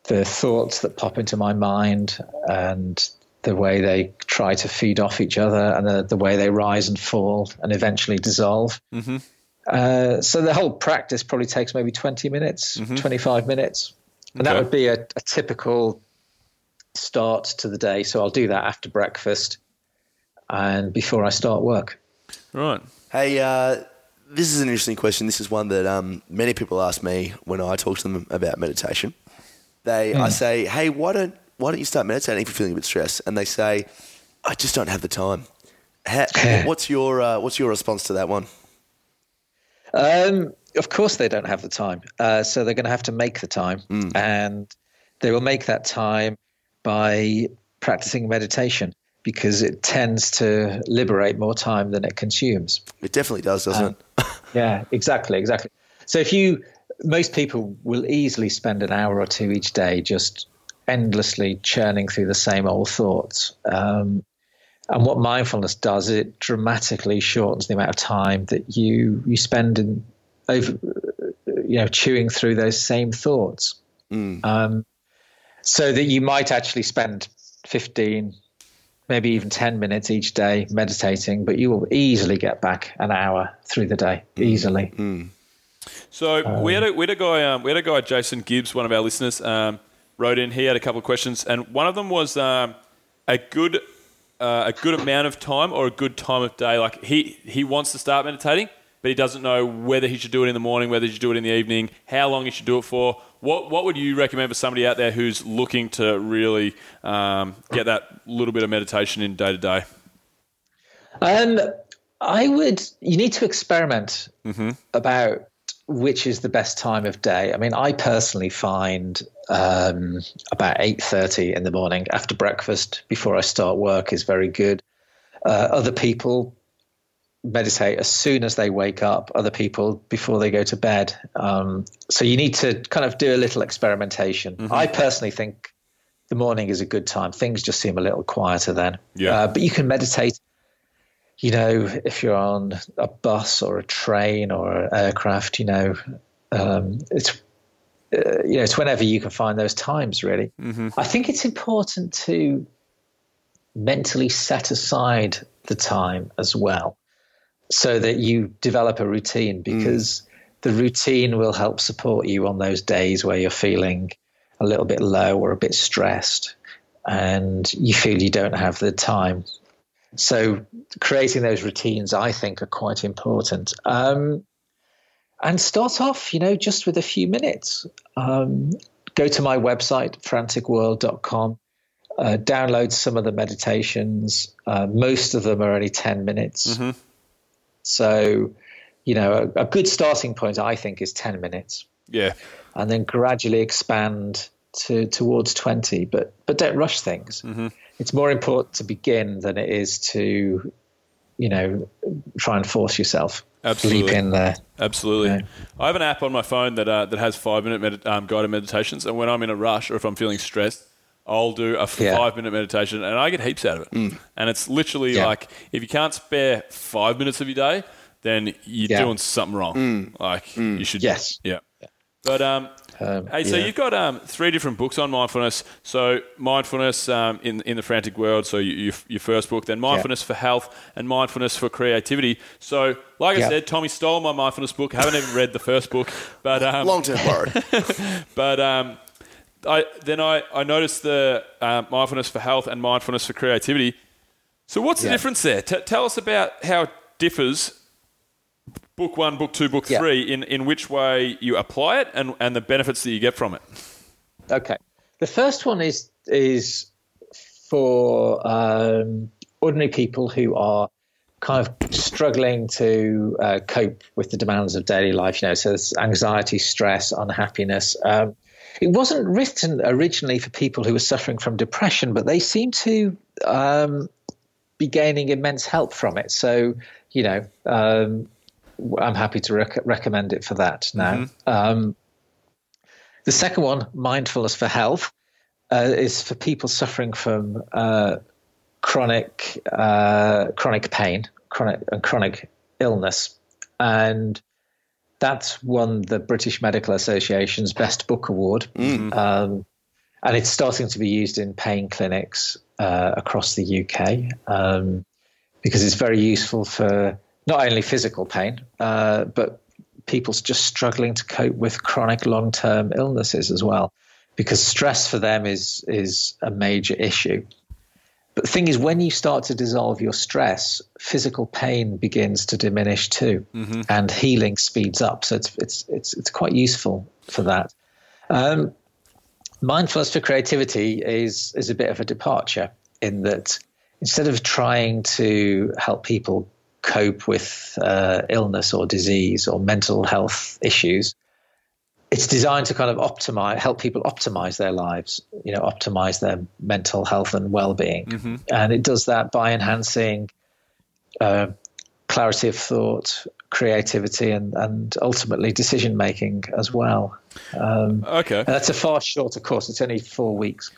the thoughts that pop into my mind and the way they try to feed off each other and the, the way they rise and fall and eventually dissolve. Mm-hmm. Uh, so the whole practice probably takes maybe 20 minutes, 25 minutes. And that would be a, a typical start to the day. So I'll do that after breakfast and before I start work. Right. Hey, uh, this is an interesting question. This is one that um, many people ask me when I talk to them about meditation. They, I say, hey, why don't why don't you start meditating if you're feeling a bit stressed? And they say, I just don't have the time. Ha what's your uh, what's your response to that one? Um, of course, they don't have the time. Uh, so they're going to have to make the time. And they will make that time by practicing meditation because it tends to liberate more time than it consumes. It definitely does, doesn't it? Yeah, exactly, exactly. So if you, most people will easily spend an hour or two each day just endlessly churning through the same old thoughts. Um, and what mindfulness does, is it dramatically shortens the amount of time that you you spend in over, you know, chewing through those same thoughts. Um, so that you might actually spend fifteen, maybe even ten minutes each day meditating, but you will easily get back an hour through the day easily. So we had a we had a guy um, we had a guy Jason Gibbs, one of our listeners, um, wrote in. He had a couple of questions, and one of them was um, a good uh, a good amount of time or a good time of day. Like he he wants to start meditating, but he doesn't know whether he should do it in the morning, whether he should do it in the evening, how long he should do it for. What what would you recommend for somebody out there who's looking to really um, get that little bit of meditation in day to day? Um, I would. You need to experiment about which is the best time of day. I mean, I personally find um, about eight thirty in the morning after breakfast before I start work is very good. Uh, other people meditate as soon as they wake up. Other people before they go to bed. Um, so you need to kind of do a little experimentation. I personally think the morning is a good time. Things just seem a little quieter then. Yeah. Uh, but you can meditate you know, if you're on a bus or a train or an aircraft, you know, um, it's uh, you know, it's whenever you can find those times. Really, mm-hmm. I think it's important to mentally set aside the time as well so that you develop a routine because the routine will help support you on those days where you're feeling a little bit low or a bit stressed and you feel you don't have the time. So, creating those routines, I think, are quite important. Um, and start off, you know, just with a few minutes. Um, go to my website, franticworld.com, uh, download some of the meditations. Uh, most of them are only 10 minutes. So, you know, a, a good starting point, I think, is 10 minutes Yeah. and then gradually expand to towards 20 but but don't rush things it's more important to begin than it is to you know try and force yourself Absolutely. leap in there Absolutely. Yeah. I have an app on my phone that uh, that has five minute med- um, guided meditations, and when I'm in a rush or if I'm feeling stressed, I'll do a Yeah. five minute meditation, and I get heaps out of it. And it's literally Yeah. like if you can't spare five minutes of your day, then you're doing something wrong. Like you should. Yes. Yeah. But um, Um, hey, so yeah. you've got um, three different books on mindfulness. So mindfulness um, in in the frantic world. So you, you, your first book, then mindfulness for health and mindfulness for creativity. So like I said, Tommy stole my mindfulness book. I haven't even read the first book, but um, Long term borrow. but um, I then I I noticed the um, mindfulness for health and mindfulness for creativity. So what's the difference there? T- tell us about how it differs. Book one, book two, book Yeah. three. In in which way you apply it and and the benefits that you get from it. Okay. The first one is is for um, ordinary people who are kind of struggling to uh, cope with the demands of daily life. You know, so there's anxiety, stress, unhappiness. Um, it wasn't written originally for people who were suffering from depression, but they seem to um, be gaining immense help from it. So, you know, um, I'm happy to rec- recommend it for that now. Um, the second one, mindfulness for health, uh, is for people suffering from uh, chronic uh, chronic pain, chronic and chronic illness, and that's won the British Medical Association's Best Book Award, um, and it's starting to be used in pain clinics uh, across the UK um, because it's very useful for not only physical pain uh, but people's just struggling to cope with chronic long-term illnesses as well because stress for them is is a major issue. But the thing is when you start to dissolve your stress physical pain begins to diminish too and healing speeds up. So it's it's it's, it's quite useful for that. Um, mindfulness for creativity is is a bit of a departure in that instead of trying to help people cope with uh, illness or disease or mental health issues it's designed to kind of optimize help people optimize their lives you know optimize their mental health and well-being and it does that by enhancing uh, clarity of thought creativity and, and ultimately decision making as well um, Okay. and that's a far shorter course it's only four weeks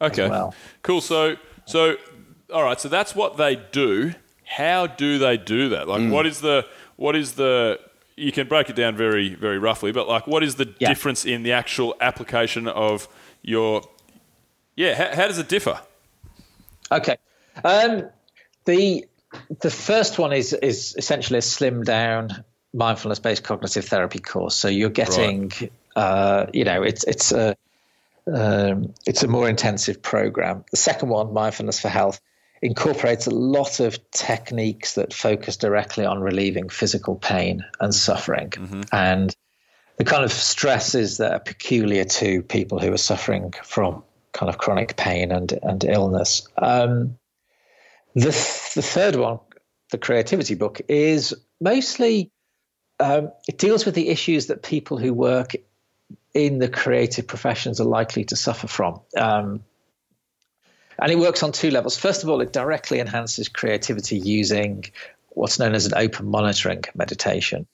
Okay. well. Cool. So so all right. So that's what they do. How do they do that? Like, what is the what is the you can break it down very very roughly, but like, what is the Yeah. difference in the actual application of your yeah? How, how does it differ? Okay. Um, the the first one is is essentially a slimmed down mindfulness based cognitive therapy course. So you're getting, uh, you know, it's it's a um, it's a more intensive program. The second one, mindfulness for health, incorporates a lot of techniques that focus directly on relieving physical pain and suffering and the kind of stresses that are peculiar to people who are suffering from kind of chronic pain and, and illness. Um, the, th- the third one, the creativity book, is mostly um, it deals with the issues that people who work in the creative professions are likely to suffer from. Um, and it works on two levels. First of all, it directly enhances creativity using what's known as an open monitoring meditation.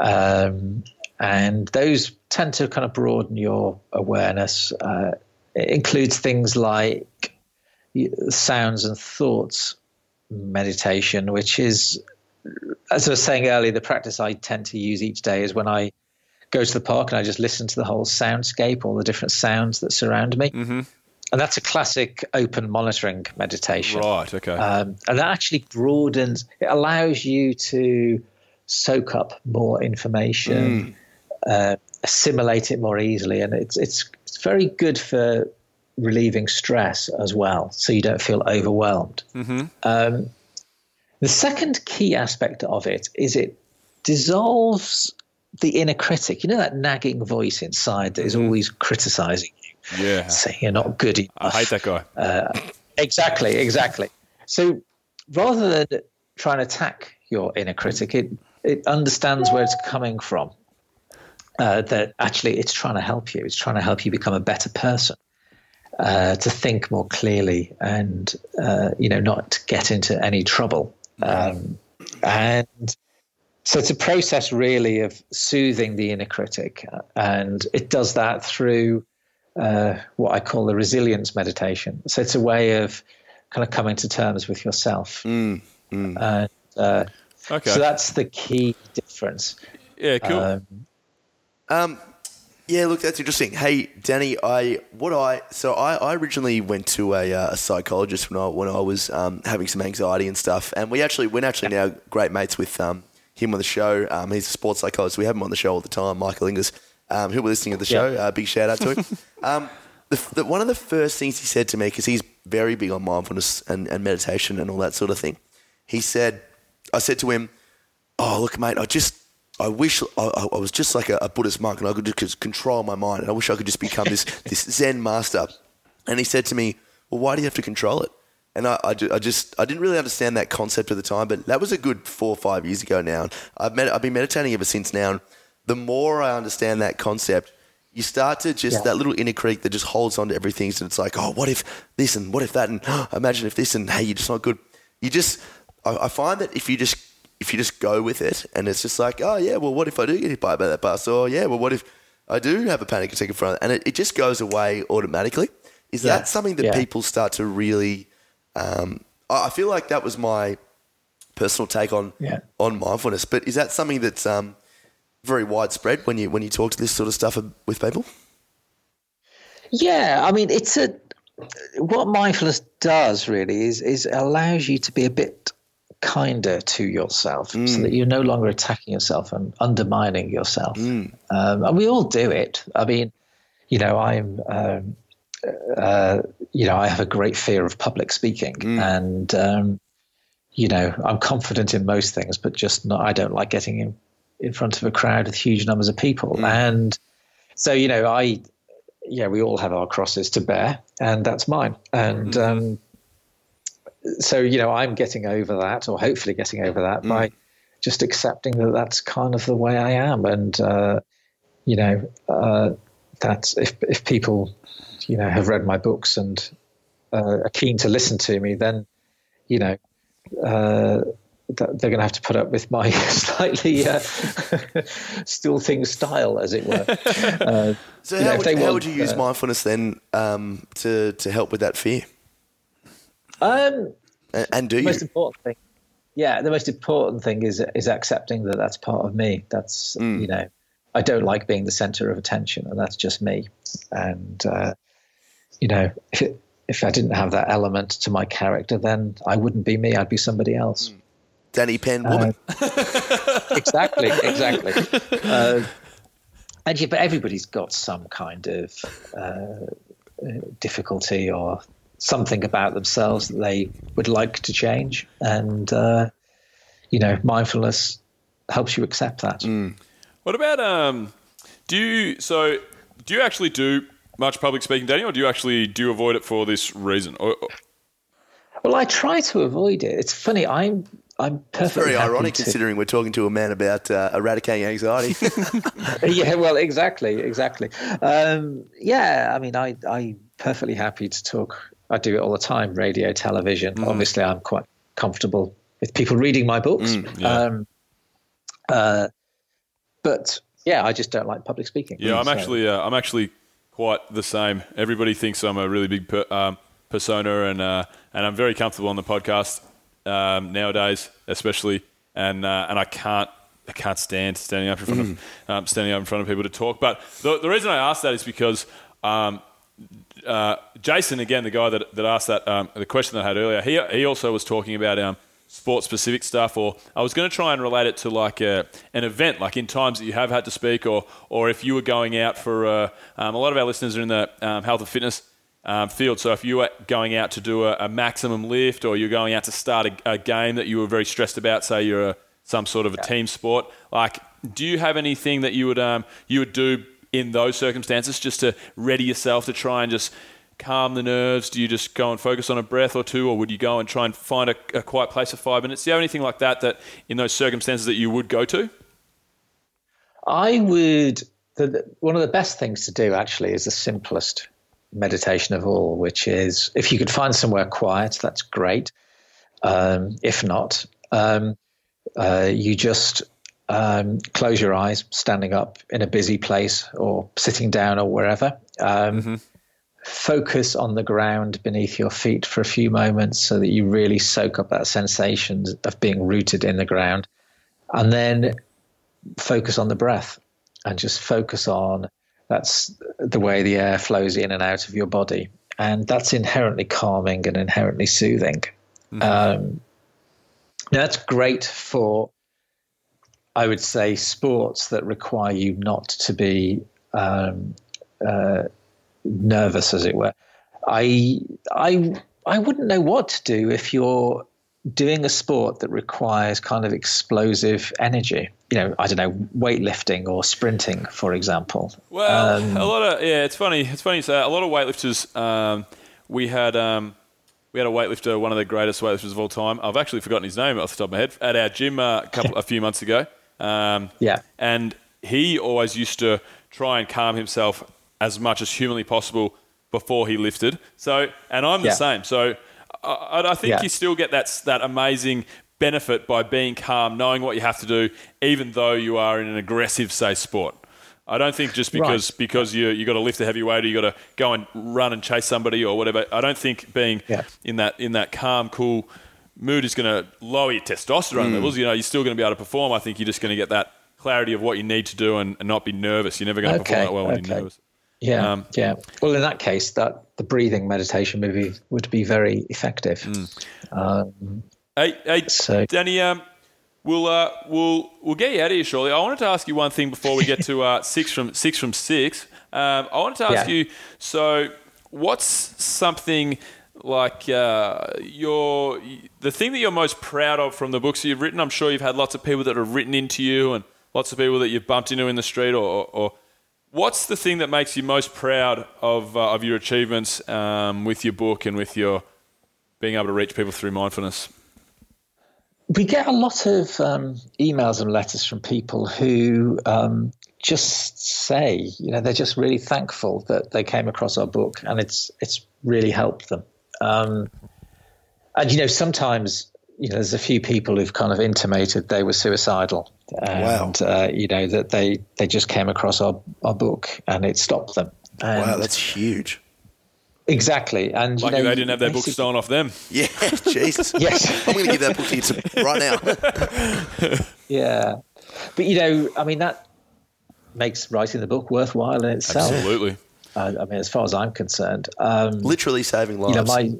Um, and those tend to kind of broaden your awareness. Uh, it includes things like sounds and thoughts meditation, which is, as I was saying earlier, the practice I tend to use each day is when I go to the park and I just listen to the whole soundscape, all the different sounds that surround me. And that's a classic open monitoring meditation. Right. Okay. Um, and that actually broadens, it allows you to soak up more information, uh, assimilate it more easily. And it's, it's, it's very good for relieving stress as well, so you don't feel overwhelmed. Um, the second key aspect of it is it dissolves the inner critic. You know that nagging voice inside that is always criticizing you, yeah. saying you're not good enough. I hate that guy. Exactly, exactly. So rather than trying to attack your inner critic, it it understands where it's coming from. Uh, that actually it's trying to help you. It's trying to help you become a better person, uh, to think more clearly, and uh, you know not get into any trouble. Um, and so it's a process really of soothing the inner critic, and it does that through uh, what I call the resilience meditation. So it's a way of kind of coming to terms with yourself. And uh, Okay. so that's the key difference. yeah. Cool. Um, Um, yeah, look, that's interesting. Hey, Danny, I what I so I, I originally went to a, uh, a psychologist when I when I was um, having some anxiety and stuff, and we actually we're actually now great mates with um, him on the show. Um, he's a sports psychologist. We have him on the show all the time, Michael Ingers, um, who were listening to the show. Uh, big shout out to him. um, the, the, one of the first things he said to me because he's very big on mindfulness and, and meditation and all that sort of thing. He said, I said to him, "Oh, look, mate, I just." I wish I, I I was just like a, a Buddhist monk and I could just control my mind. And I wish I could just become this, this Zen master. And he said to me, Well, why do you have to control it? And I, I, I just I didn't really understand that concept at the time, but that was a good four or five years ago now. I've, med- I've been meditating ever since now. And the more I understand that concept, you start to just that little inner creek that just holds on to everything. So it's like, oh, what if this and what if that and imagine if this and hey, you're just not good. You just I, I find that if you just if you just go with it and it's just like, oh yeah, well, what if I do get hit by that bus? Or yeah, well, what if I do have a panic attack in front? And it, it just goes away automatically. Is Yeah. that something that Yeah. people start to really? Um, I I feel like that was my personal take on Yeah. on mindfulness. But is that something that's um, very widespread when you when you talk to this sort of stuff with people? Yeah, I mean, it's a what mindfulness does really is is allows you to be a bit kinder to yourself, so that you're no longer attacking yourself and undermining yourself. Um, and we all do it. I mean, you know, I'm. Um, uh, you know, I have a great fear of public speaking, and um, you know, I'm confident in most things, but just not. I don't like getting in in front of a crowd with huge numbers of people, and so you know, I yeah, we all have our crosses to bear, and that's mine. And um, so, you know, I'm getting over that, or hopefully getting over that, by just accepting that that's kind of the way I am. And, uh, you know, uh, that if, if people, you know, have read my books and uh, are keen to listen to me, then, you know, uh, they're going to have to put up with my slightly uh, still things style, as it were. Uh, So You know, how, would, how want, would you use uh, mindfulness then um, to to help with that fear? um, And, and do the you? most important thing yeah the most important thing is is accepting that that's part of me that's Mm. you know i don't like being the center of attention and that's just me and uh, you know if, it, if i didn't have that element to my character then i wouldn't be me i'd be somebody else Danny Penn woman. exactly exactly uh, and yeah, but everybody's got some kind of uh, uh, difficulty or something about themselves that they would like to change and uh, you know mindfulness helps you accept that What about um? Do you so? Do you actually do much public speaking, Danny, or do you actually do you avoid it for this reason? Or, or- well i try to avoid it it's funny i'm i'm perfectly Very happy ironic to- considering we're talking to a man about uh, eradicating anxiety. yeah, well, exactly, exactly. Um, yeah, I mean, I I perfectly happy to talk. I do it all the time, radio, television. Mm. Obviously, I'm quite comfortable with people reading my books. yeah. um, uh, but yeah, I just don't like public speaking. yeah, I'm So- actually uh, I'm actually quite the same. Everybody thinks I'm a really big per, um, persona, and uh, and I'm very comfortable on the podcast um, nowadays, especially, and uh, and I can't. I can't stand standing up in front of um, standing up in front of people to talk. But the, the reason I ask that is because um, uh, Jason again, the guy that, that asked that um, the question that I had earlier, he he also was talking about um, sports specific stuff, or I was going to try and relate it to like a, an event, like in times that you have had to speak, or or if you were going out for uh, um, a lot of our listeners are in the um, health and fitness. Um, field. So if you were going out to do a, a maximum lift, or you're going out to start a, a game that you were very stressed about, say you're a, some sort of a team sport, like do you have anything that you would um, you would do in those circumstances just to ready yourself to try and just calm the nerves? Do you just go and focus on a breath or two, or would you go and try and find a, a quiet place for five minutes? Do you have anything like that that in those circumstances that you would go to? I would. The- one of the best things to do actually is the simplest meditation of all, which is if you could find somewhere quiet, that's great. Um, if not, um, uh, you just um, close your eyes, standing up in a busy place or sitting down or wherever. Um, Focus on the ground beneath your feet for a few moments so that you really soak up that sensation of being rooted in the ground. And then focus on the breath and just focus on that's the way the air flows in and out of your body. And that's inherently calming and inherently soothing. Um, now, that's great for, I would say, sports that require you not to be um, uh, nervous, as it were. I, I, I wouldn't know what to do if you're doing a sport that requires kind of explosive energy. You know, I don't know, weightlifting or sprinting, for example. Well, Um, a lot of yeah, it's funny. It's funny. So a lot of weightlifters. Um, we had um, we had a weightlifter, one of the greatest weightlifters of all time. I've actually forgotten his name off the top of my head. At our gym uh, a couple a few months ago. Um, Yeah. and he always used to try and calm himself as much as humanly possible before he lifted. So, and I'm the Yeah. same. So, I, I think Yeah. you still get that that amazing benefit by being calm, knowing what you have to do, even though you are in an aggressive, say, sport. I don't think just because because you you got to lift a heavy weight or you got to go and run and chase somebody or whatever. I don't think being Yeah. in that in that calm, cool mood is going to lower your testosterone mm. levels. You know, you're still going to be able to perform. I think you're just going to get that clarity of what you need to do and, and not be nervous. You're never going to Okay, perform that well when okay. you're nervous. Yeah, Um, yeah. Well, in that case, that the breathing meditation maybe would be very effective. Um, Hey, hey, So- Danny, um, we'll uh, we'll we'll get you out of here shortly. I wanted to ask you one thing before we get to uh, six from six from six. Um, I wanted to ask Yeah. you. So, what's something like uh, your the thing that you're most proud of from the books you've written? I'm sure you've had lots of people that have written into you, and lots of people that you've bumped into in the street, or, or, or what's the thing that makes you most proud of uh, of your achievements um, with your book and with your being able to reach people through mindfulness? we get a lot of um, emails and letters from people who um, just say, you know, they're just really thankful that they came across our book and it's it's really helped them. Um, and you know, sometimes you know, there's a few people who've kind of intimated they were suicidal, and uh, you know that they they just came across our our book and it stopped them. And Wow, that's huge. exactly. And you know, they didn't have their book stolen off them. Yeah, Jesus. Yes. I'm going to give that book to you to- right now. Yeah, but you know, I mean, that makes writing the book worthwhile in itself. Absolutely. Uh, I mean, as far as I'm concerned, um, Literally saving lives. you know, my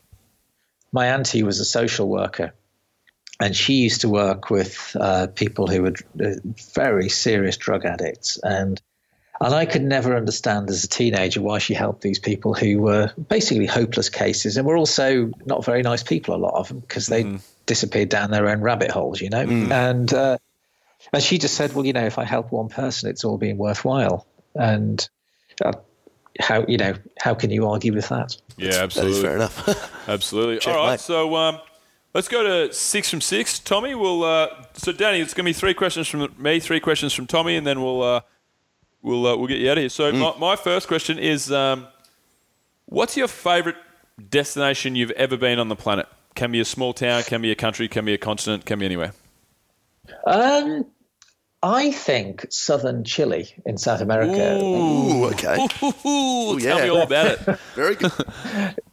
my auntie was a social worker, and she used to work with uh, people who were uh, very serious drug addicts, and and I could never understand as a teenager why she helped these people who were basically hopeless cases, and were also not very nice people. A lot of them because they disappeared down their own rabbit holes, you know, and. Uh, and she just said, "Well, you know, if I help one person, it's all been worthwhile." And uh, how you know how can you argue with that? Yeah, absolutely. is fair enough. Absolutely. Checkmate. All right, so um, let's go to six from six. Tommy, we'll. uh, so Danny, it's going to be three questions from me, three questions from Tommy, and then we'll uh, we'll uh, we'll get you out of here. So my, my first question is, um, what's your favourite destination you've ever been on the planet? Can be a small town, can be a country, can be a continent, can be anywhere. Um, I think southern Chile in South America. Ooh, okay. Ooh, tell yeah. me all about it. Very good.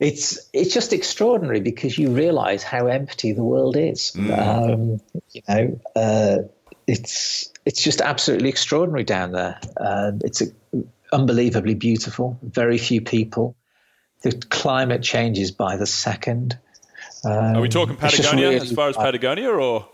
It's it's just extraordinary because you realise how empty the world is. Um, you know, uh, it's it's just absolutely extraordinary down there. Um, it's a, unbelievably beautiful. Very few people. the climate changes by the second. Um, Are we talking Patagonia really- as far as Patagonia, or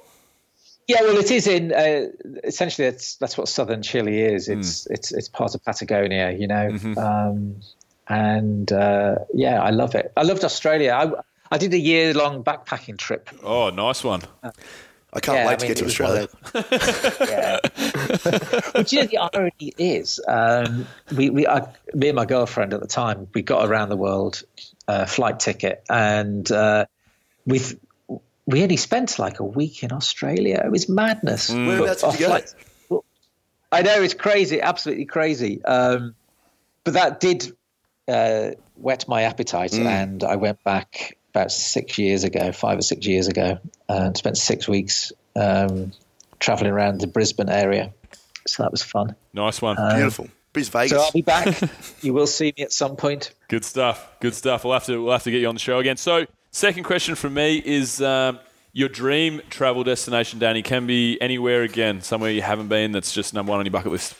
Yeah, well, it is in uh, essentially that's that's what southern Chile is. It's it's it's part of Patagonia, you know. Um, and uh, yeah, I love it. I loved Australia. I I did a year long backpacking trip. oh, nice one. I can't Yeah, wait I to mean, get to it was one Australia. of yeah. but you know, the irony is, um, we, we, I, me and my girlfriend at the time, we got around the world uh, flight ticket, and uh, we we only spent like a week in Australia. It was madness. Mm. Whereabouts did Our you go? flight- I know it's crazy, absolutely crazy. Um, but that did uh, whet my appetite, Mm. and I went back about six years ago, five or six years ago, and spent six weeks um, traveling around the Brisbane area. So that was fun. Nice one. Beautiful. Bris Vegas. So I'll be back. you will see me at some point. Good stuff. Good stuff. We'll have to we'll have to get you on the show again. So, second question from me is um, your dream travel destination, Danny, can be anywhere again, somewhere you haven't been. That's just number one on your bucket list.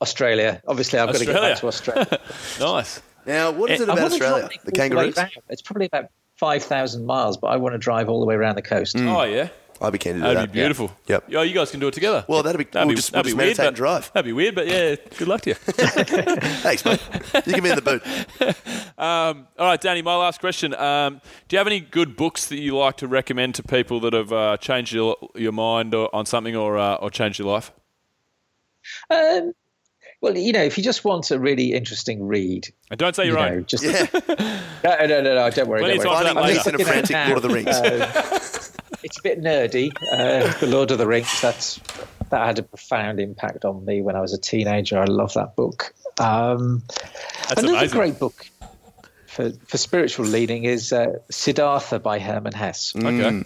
Australia. Obviously, I've got to get back to Australia. Nice. now, what is it I about Australia? The all kangaroos? It's probably about 5,000 miles, but I want to drive all the way around the coast. Oh yeah, I'd be keen to do that'd that. be beautiful. Yep. Yeah, you guys can do it together. Well, that'd be- that'd we'll be, just- that'd we'll be just weird, and but- drive. That'd be weird, but yeah, good luck to you. Thanks, mate. You can be in the boot. Um, all right, Danny, my last question. Um, do you have any good books that you like to recommend to people that have uh, changed your, your mind or, on something or, uh, or changed your life? Um, well, you know, if you just want a really interesting read, And don't say you your know, own. just Yeah. no, no, no, no, don't worry. Plenty Don't of worry. time for that Finding later. in a frantic. Lord of the Rings. Uh, it's a bit nerdy. Uh, the Lord of the Rings. That's that had a profound impact on me when I was a teenager. I love that book. Um, That's another amazing. great book for for spiritual leading is uh, Siddhartha by Hermann Hesse. Okay.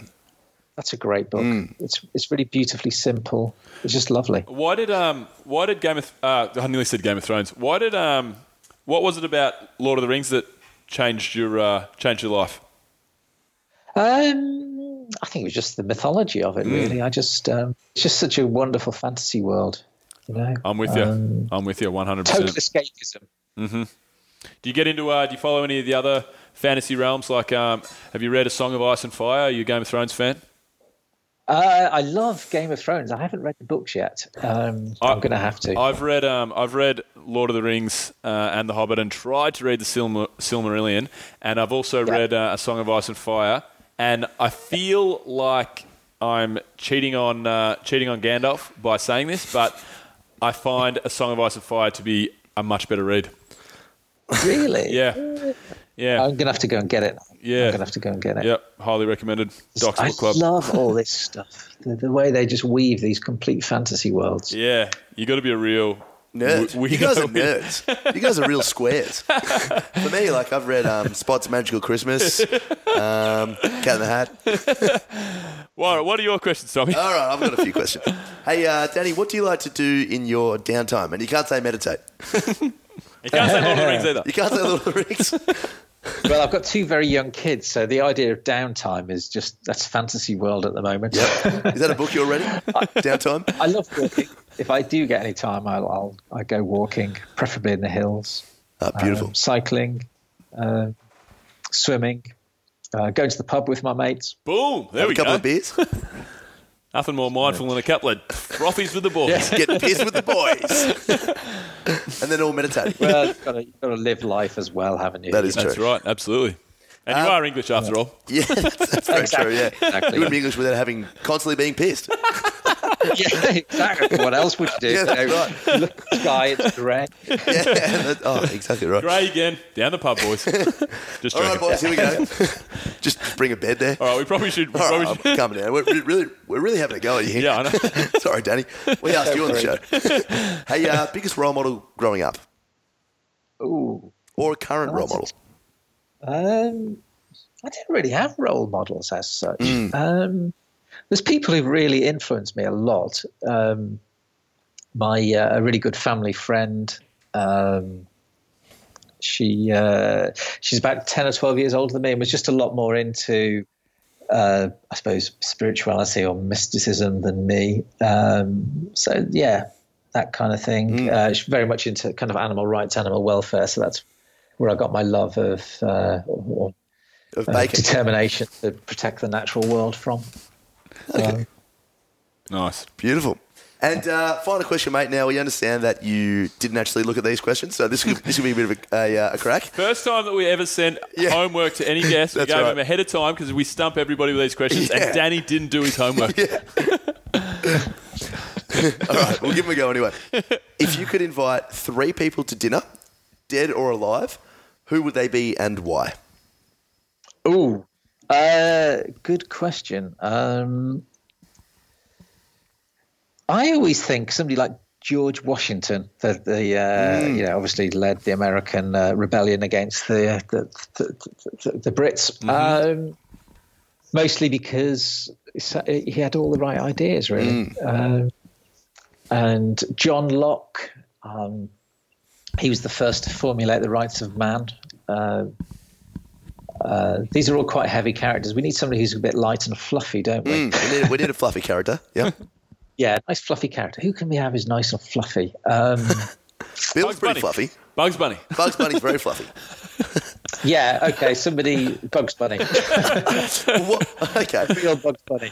That's a great book. It's it's really beautifully simple. It's just lovely. Why did um why did Game of uh, I nearly said Game of Thrones. Why did um what was it about Lord of the Rings that changed your uh, changed your life? Um, I think it was just the mythology of Mm. it. Really, I just um, it's just such a wonderful fantasy world. You know, I'm with you. Um, I'm with you 100. percent total percent escapism. Do you get into uh, do you follow any of the other fantasy realms? Like um, have you read A Song of Ice and Fire? Are you a Game of Thrones fan? Uh, I love Game of Thrones. I haven't read the books yet. Um, I- I'm going to have to. I've read um, I've read Lord of the Rings uh, and The Hobbit and tried to read the Silmar- Silmarillion, and I've also Yeah. read uh, A Song of Ice and Fire, and I feel like I'm cheating on uh, cheating on Gandalf by saying this, but I find A Song of Ice and Fire to be a much better read. really? Yeah, yeah, I'm going to have to go and get it. Yeah. I'm going to have to go and get it. yep. Highly recommended. Doc's I Book Club. love all this stuff. The, the way they just weave these complete fantasy worlds. yeah, you got to be a real Nerd. w- you guys are nerds. You guys are real squares. For me, like I've read um, Spot's Magical Christmas, um, Cat in the Hat. What, what are your questions, Tommy? All right, I've got a few questions. Hey, uh, Danny, what do you like to do in your downtime? And you can't say meditate. You can't say Lord of the Rings either. You can't say Lord of the Rings. Well, I've got two very young kids, so the idea of downtime is just that's fantasy world at the moment. Is that a book you're reading? Downtime? I love walking. If I do get any time, I'll, I'll I go walking, preferably in the hills. Ah, beautiful. Um, cycling, uh, swimming, uh, going to the pub with my mates. Boom! There Have we a couple go. of beers. Nothing more mindful than a couple of frothies with the boys. Get pissed with the boys. and then all meditating. Well, you've got, to, you've got to live life as well, haven't you? That is That's true. right, absolutely. And you Um, are English after all. Yeah, that's, that's very true. Yeah, Exactly. you wouldn't be English without having constantly being pissed. yeah, exactly. What else would you do? Yeah, that's You right. Look at the sky, it's grey. Yeah, that- oh, exactly right. Gray again. Down the pub, boys. Just All joking. right, boys, here we go. Just bring a bed there. All right, we probably should. We All probably right, should I'm coming down. We're we're really, we're really having a go at you. here. yeah, I know. Sorry, Danny. We asked you on the show. hey, uh, biggest role model growing up, Ooh. or a current role model? Um, I didn't really have role models as such. Hmm. Um, there's people who've really influenced me a lot. Um, my uh, a really good family friend. Um, she uh, she's about ten or twelve years older than me, and was just a lot more into, uh, I suppose, spirituality or mysticism than me. Um, so yeah, that kind of thing. Uh, she's very much into kind of animal rights, animal welfare. So that's where I got my love of, uh, or, Of determination to protect the natural world from. Um, Nice. Beautiful. And uh, final question, mate. Now we understand that you didn't actually look at these questions, so this could, this could be a bit of a, a, uh, a crack. First time that we ever sent Yeah. homework to any guest. We gave right. him ahead of time because we stump everybody with these questions, Yeah. and Danny didn't do his homework. All right, we'll give him a go anyway. If you could invite three people to dinner, dead or alive, who would they be and why? Ooh, uh, good question. Um, I always think somebody like George Washington, the, the uh, you know, obviously led the American uh, rebellion against the the, the, the, the Brits, um, mostly because he had all the right ideas, really. Um, and John Locke, um, he was the first to formulate the rights of man. Uh, uh, these are all quite heavy characters. We need somebody who's a bit light and fluffy, don't we? Mm, we, need, we need a fluffy character. Yeah. Yeah, nice fluffy character. Who can we have who's nice and fluffy? Um, Bill's Bugs pretty Bunny. fluffy. Bugs Bunny. Bugs Bunny's very fluffy. yeah, okay, somebody Bugs Bunny, What, okay. real Bugs Bunny.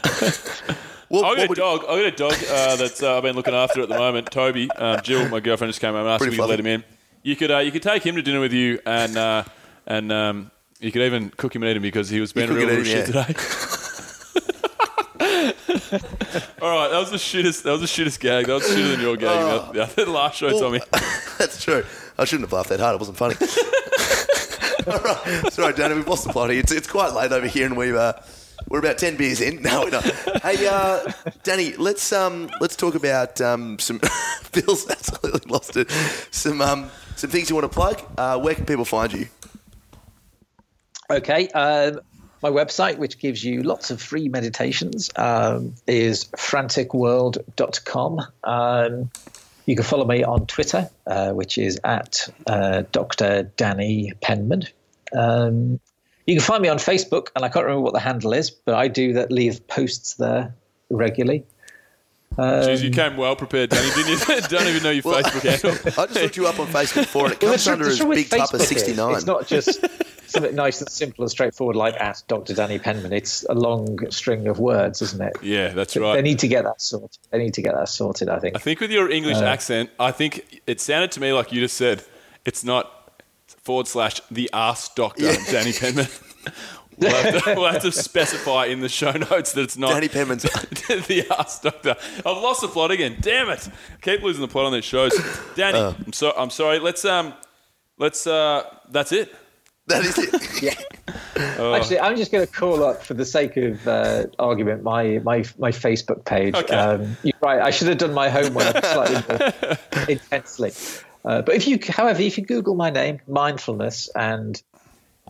What, I what got a would, dog. I got a dog uh, that's uh, I've been looking after at the moment. Toby, um, Jill, my girlfriend, just came home and asked Pretty if we could let him in. You could uh, you could take him to dinner with you, and uh, and um, you could even cook him and eat him because he was being a cook real and little eat shit him, today. All right, that was the shittest. That was the shittest gag. That was shitter than your gag. the, the last show, Tommy. that's true. I shouldn't have laughed that hard. It wasn't funny. All right. Sorry, Danny, we've lost the plot here. It's, it's quite late over here and we've, uh, we're about 10 beers in. No, we're not. Hey, uh, Danny, let's, um, let's talk about um, some... Bill's absolutely lost it. Some, um, some things you want to plug. Uh, where can people find you? Okay, um, my website, which gives you lots of free meditations, um, is franticworld.com. Um, you can follow me on Twitter, uh, which is at uh, Dr. Danny Penman. Um, you can find me on Facebook, and I can't remember what the handle is, but I do that leave posts there regularly. Jeez, you came well prepared, Danny, didn't you? Don't even know your Well- Facebook handle. I just looked you up on Facebook for it. It comes the under the as Big Papa Facebook is 69. It's not just something nice and simple and straightforward like at Dr. Danny Penman. It's a long string of words, isn't it? Yeah, that's right. They need to get that sorted. They need to get that sorted, I think. I think with your English Uh, accent, I think it sounded to me like you just said it's not forward slash the ass doctor Danny Penman. We'll have, to, we'll have to specify in the show notes that it's not Danny Penman's... the ass doctor. I've lost the plot again. Damn it! I keep losing the plot on these shows. Danny, Uh. I'm so I'm sorry. Let's um, let's uh, that's it. That is it. Yeah. Actually, I'm just going to call up, for the sake of uh, argument, my, my my Facebook page. Okay. Um, you're right. I should have done my homework slightly more intensely. Uh, but if you, however, if you Google my name, mindfulness, and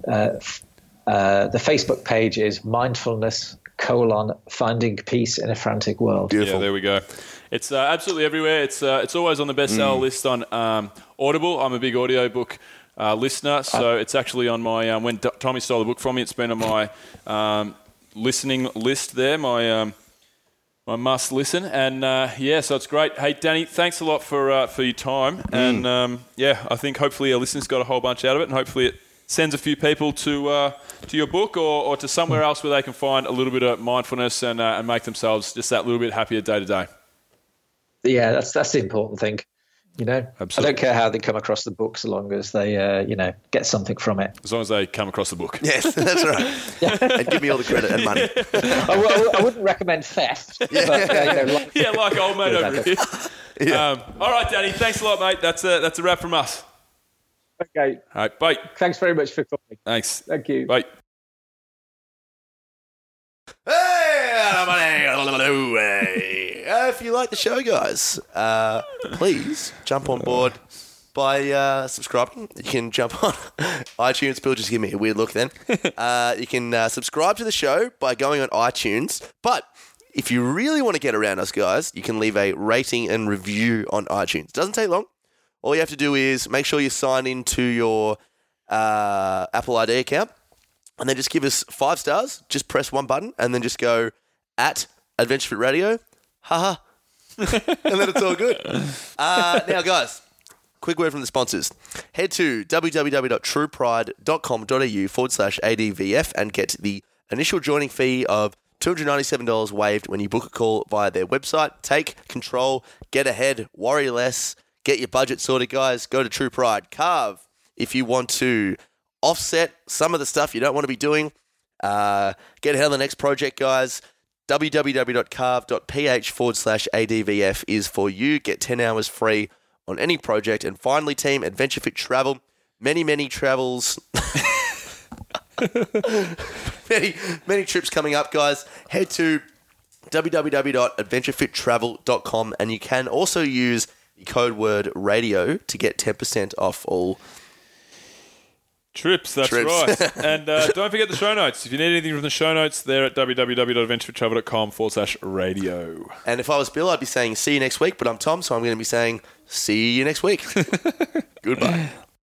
uh, f- uh, the Facebook page is mindfulness colon finding peace in a frantic world. Beautiful. Yeah, there we go. It's uh, absolutely everywhere. It's uh, it's always on the bestseller list on um, Audible. I'm a big audiobook uh, listener, so it's actually on my um, when D- Tommy stole the book from me. It's been on my um, listening list there. My um, my must listen, and uh, yeah, so it's great. Hey, Danny, thanks a lot for uh, for your time, and um, yeah, I think hopefully our listeners got a whole bunch out of it, and hopefully it sends a few people to uh, to your book or, or to somewhere else where they can find a little bit of mindfulness and uh, and make themselves just that little bit happier day to day. Yeah, that's that's the important thing. You know, Absolutely. I don't care how they come across the book, so long as they, uh, you know, get something from it. As long as they come across the book. Yes, that's right. And give me all the credit and money. I, w- I wouldn't recommend theft, but uh, you know, like, Yeah, like old mate over here. Um, all right, Danny. Thanks a lot, mate. That's a, that's a wrap from us. okay. All right, bye. Thanks very much for coming. Thanks. Thank you. Bye. Hey, uh, if you like the show, guys, uh, please jump on board by uh, subscribing. You can jump on iTunes. Bill just give me a weird look then. Uh, you can uh, subscribe to the show by going on iTunes. But if you really want to get around us, guys, you can leave a rating and review on iTunes. It Doesn't take long. All you have to do is make sure you sign into your uh, Apple ID account and then just give us five stars. Just press one button and then just go at Adventure Fit Radio. Haha. and then it's all good. Uh, now, guys, quick word from the sponsors. Head to www.truepride.com.au forward slash ADVF and get the initial joining fee of $297 waived when you book a call via their website. Take control, get ahead, worry less, get your budget sorted, guys. Go to True Pride. Carve if you want to offset some of the stuff you don't want to be doing. Uh, get ahead on the next project, guys. www.carve.ph forward slash ADVF is for you. Get 10 hours free on any project. And finally, team, Adventure Fit Travel. Many, many travels. many, many trips coming up, guys. Head to www.adventurefittravel.com and you can also use the code word radio to get 10% off all Trips, that's Trips. right. and uh, don't forget the show notes. If you need anything from the show notes, they're at www.adventuretravel.com forward slash radio. And if I was Bill, I'd be saying see you next week, but I'm Tom, so I'm going to be saying see you next week. Goodbye.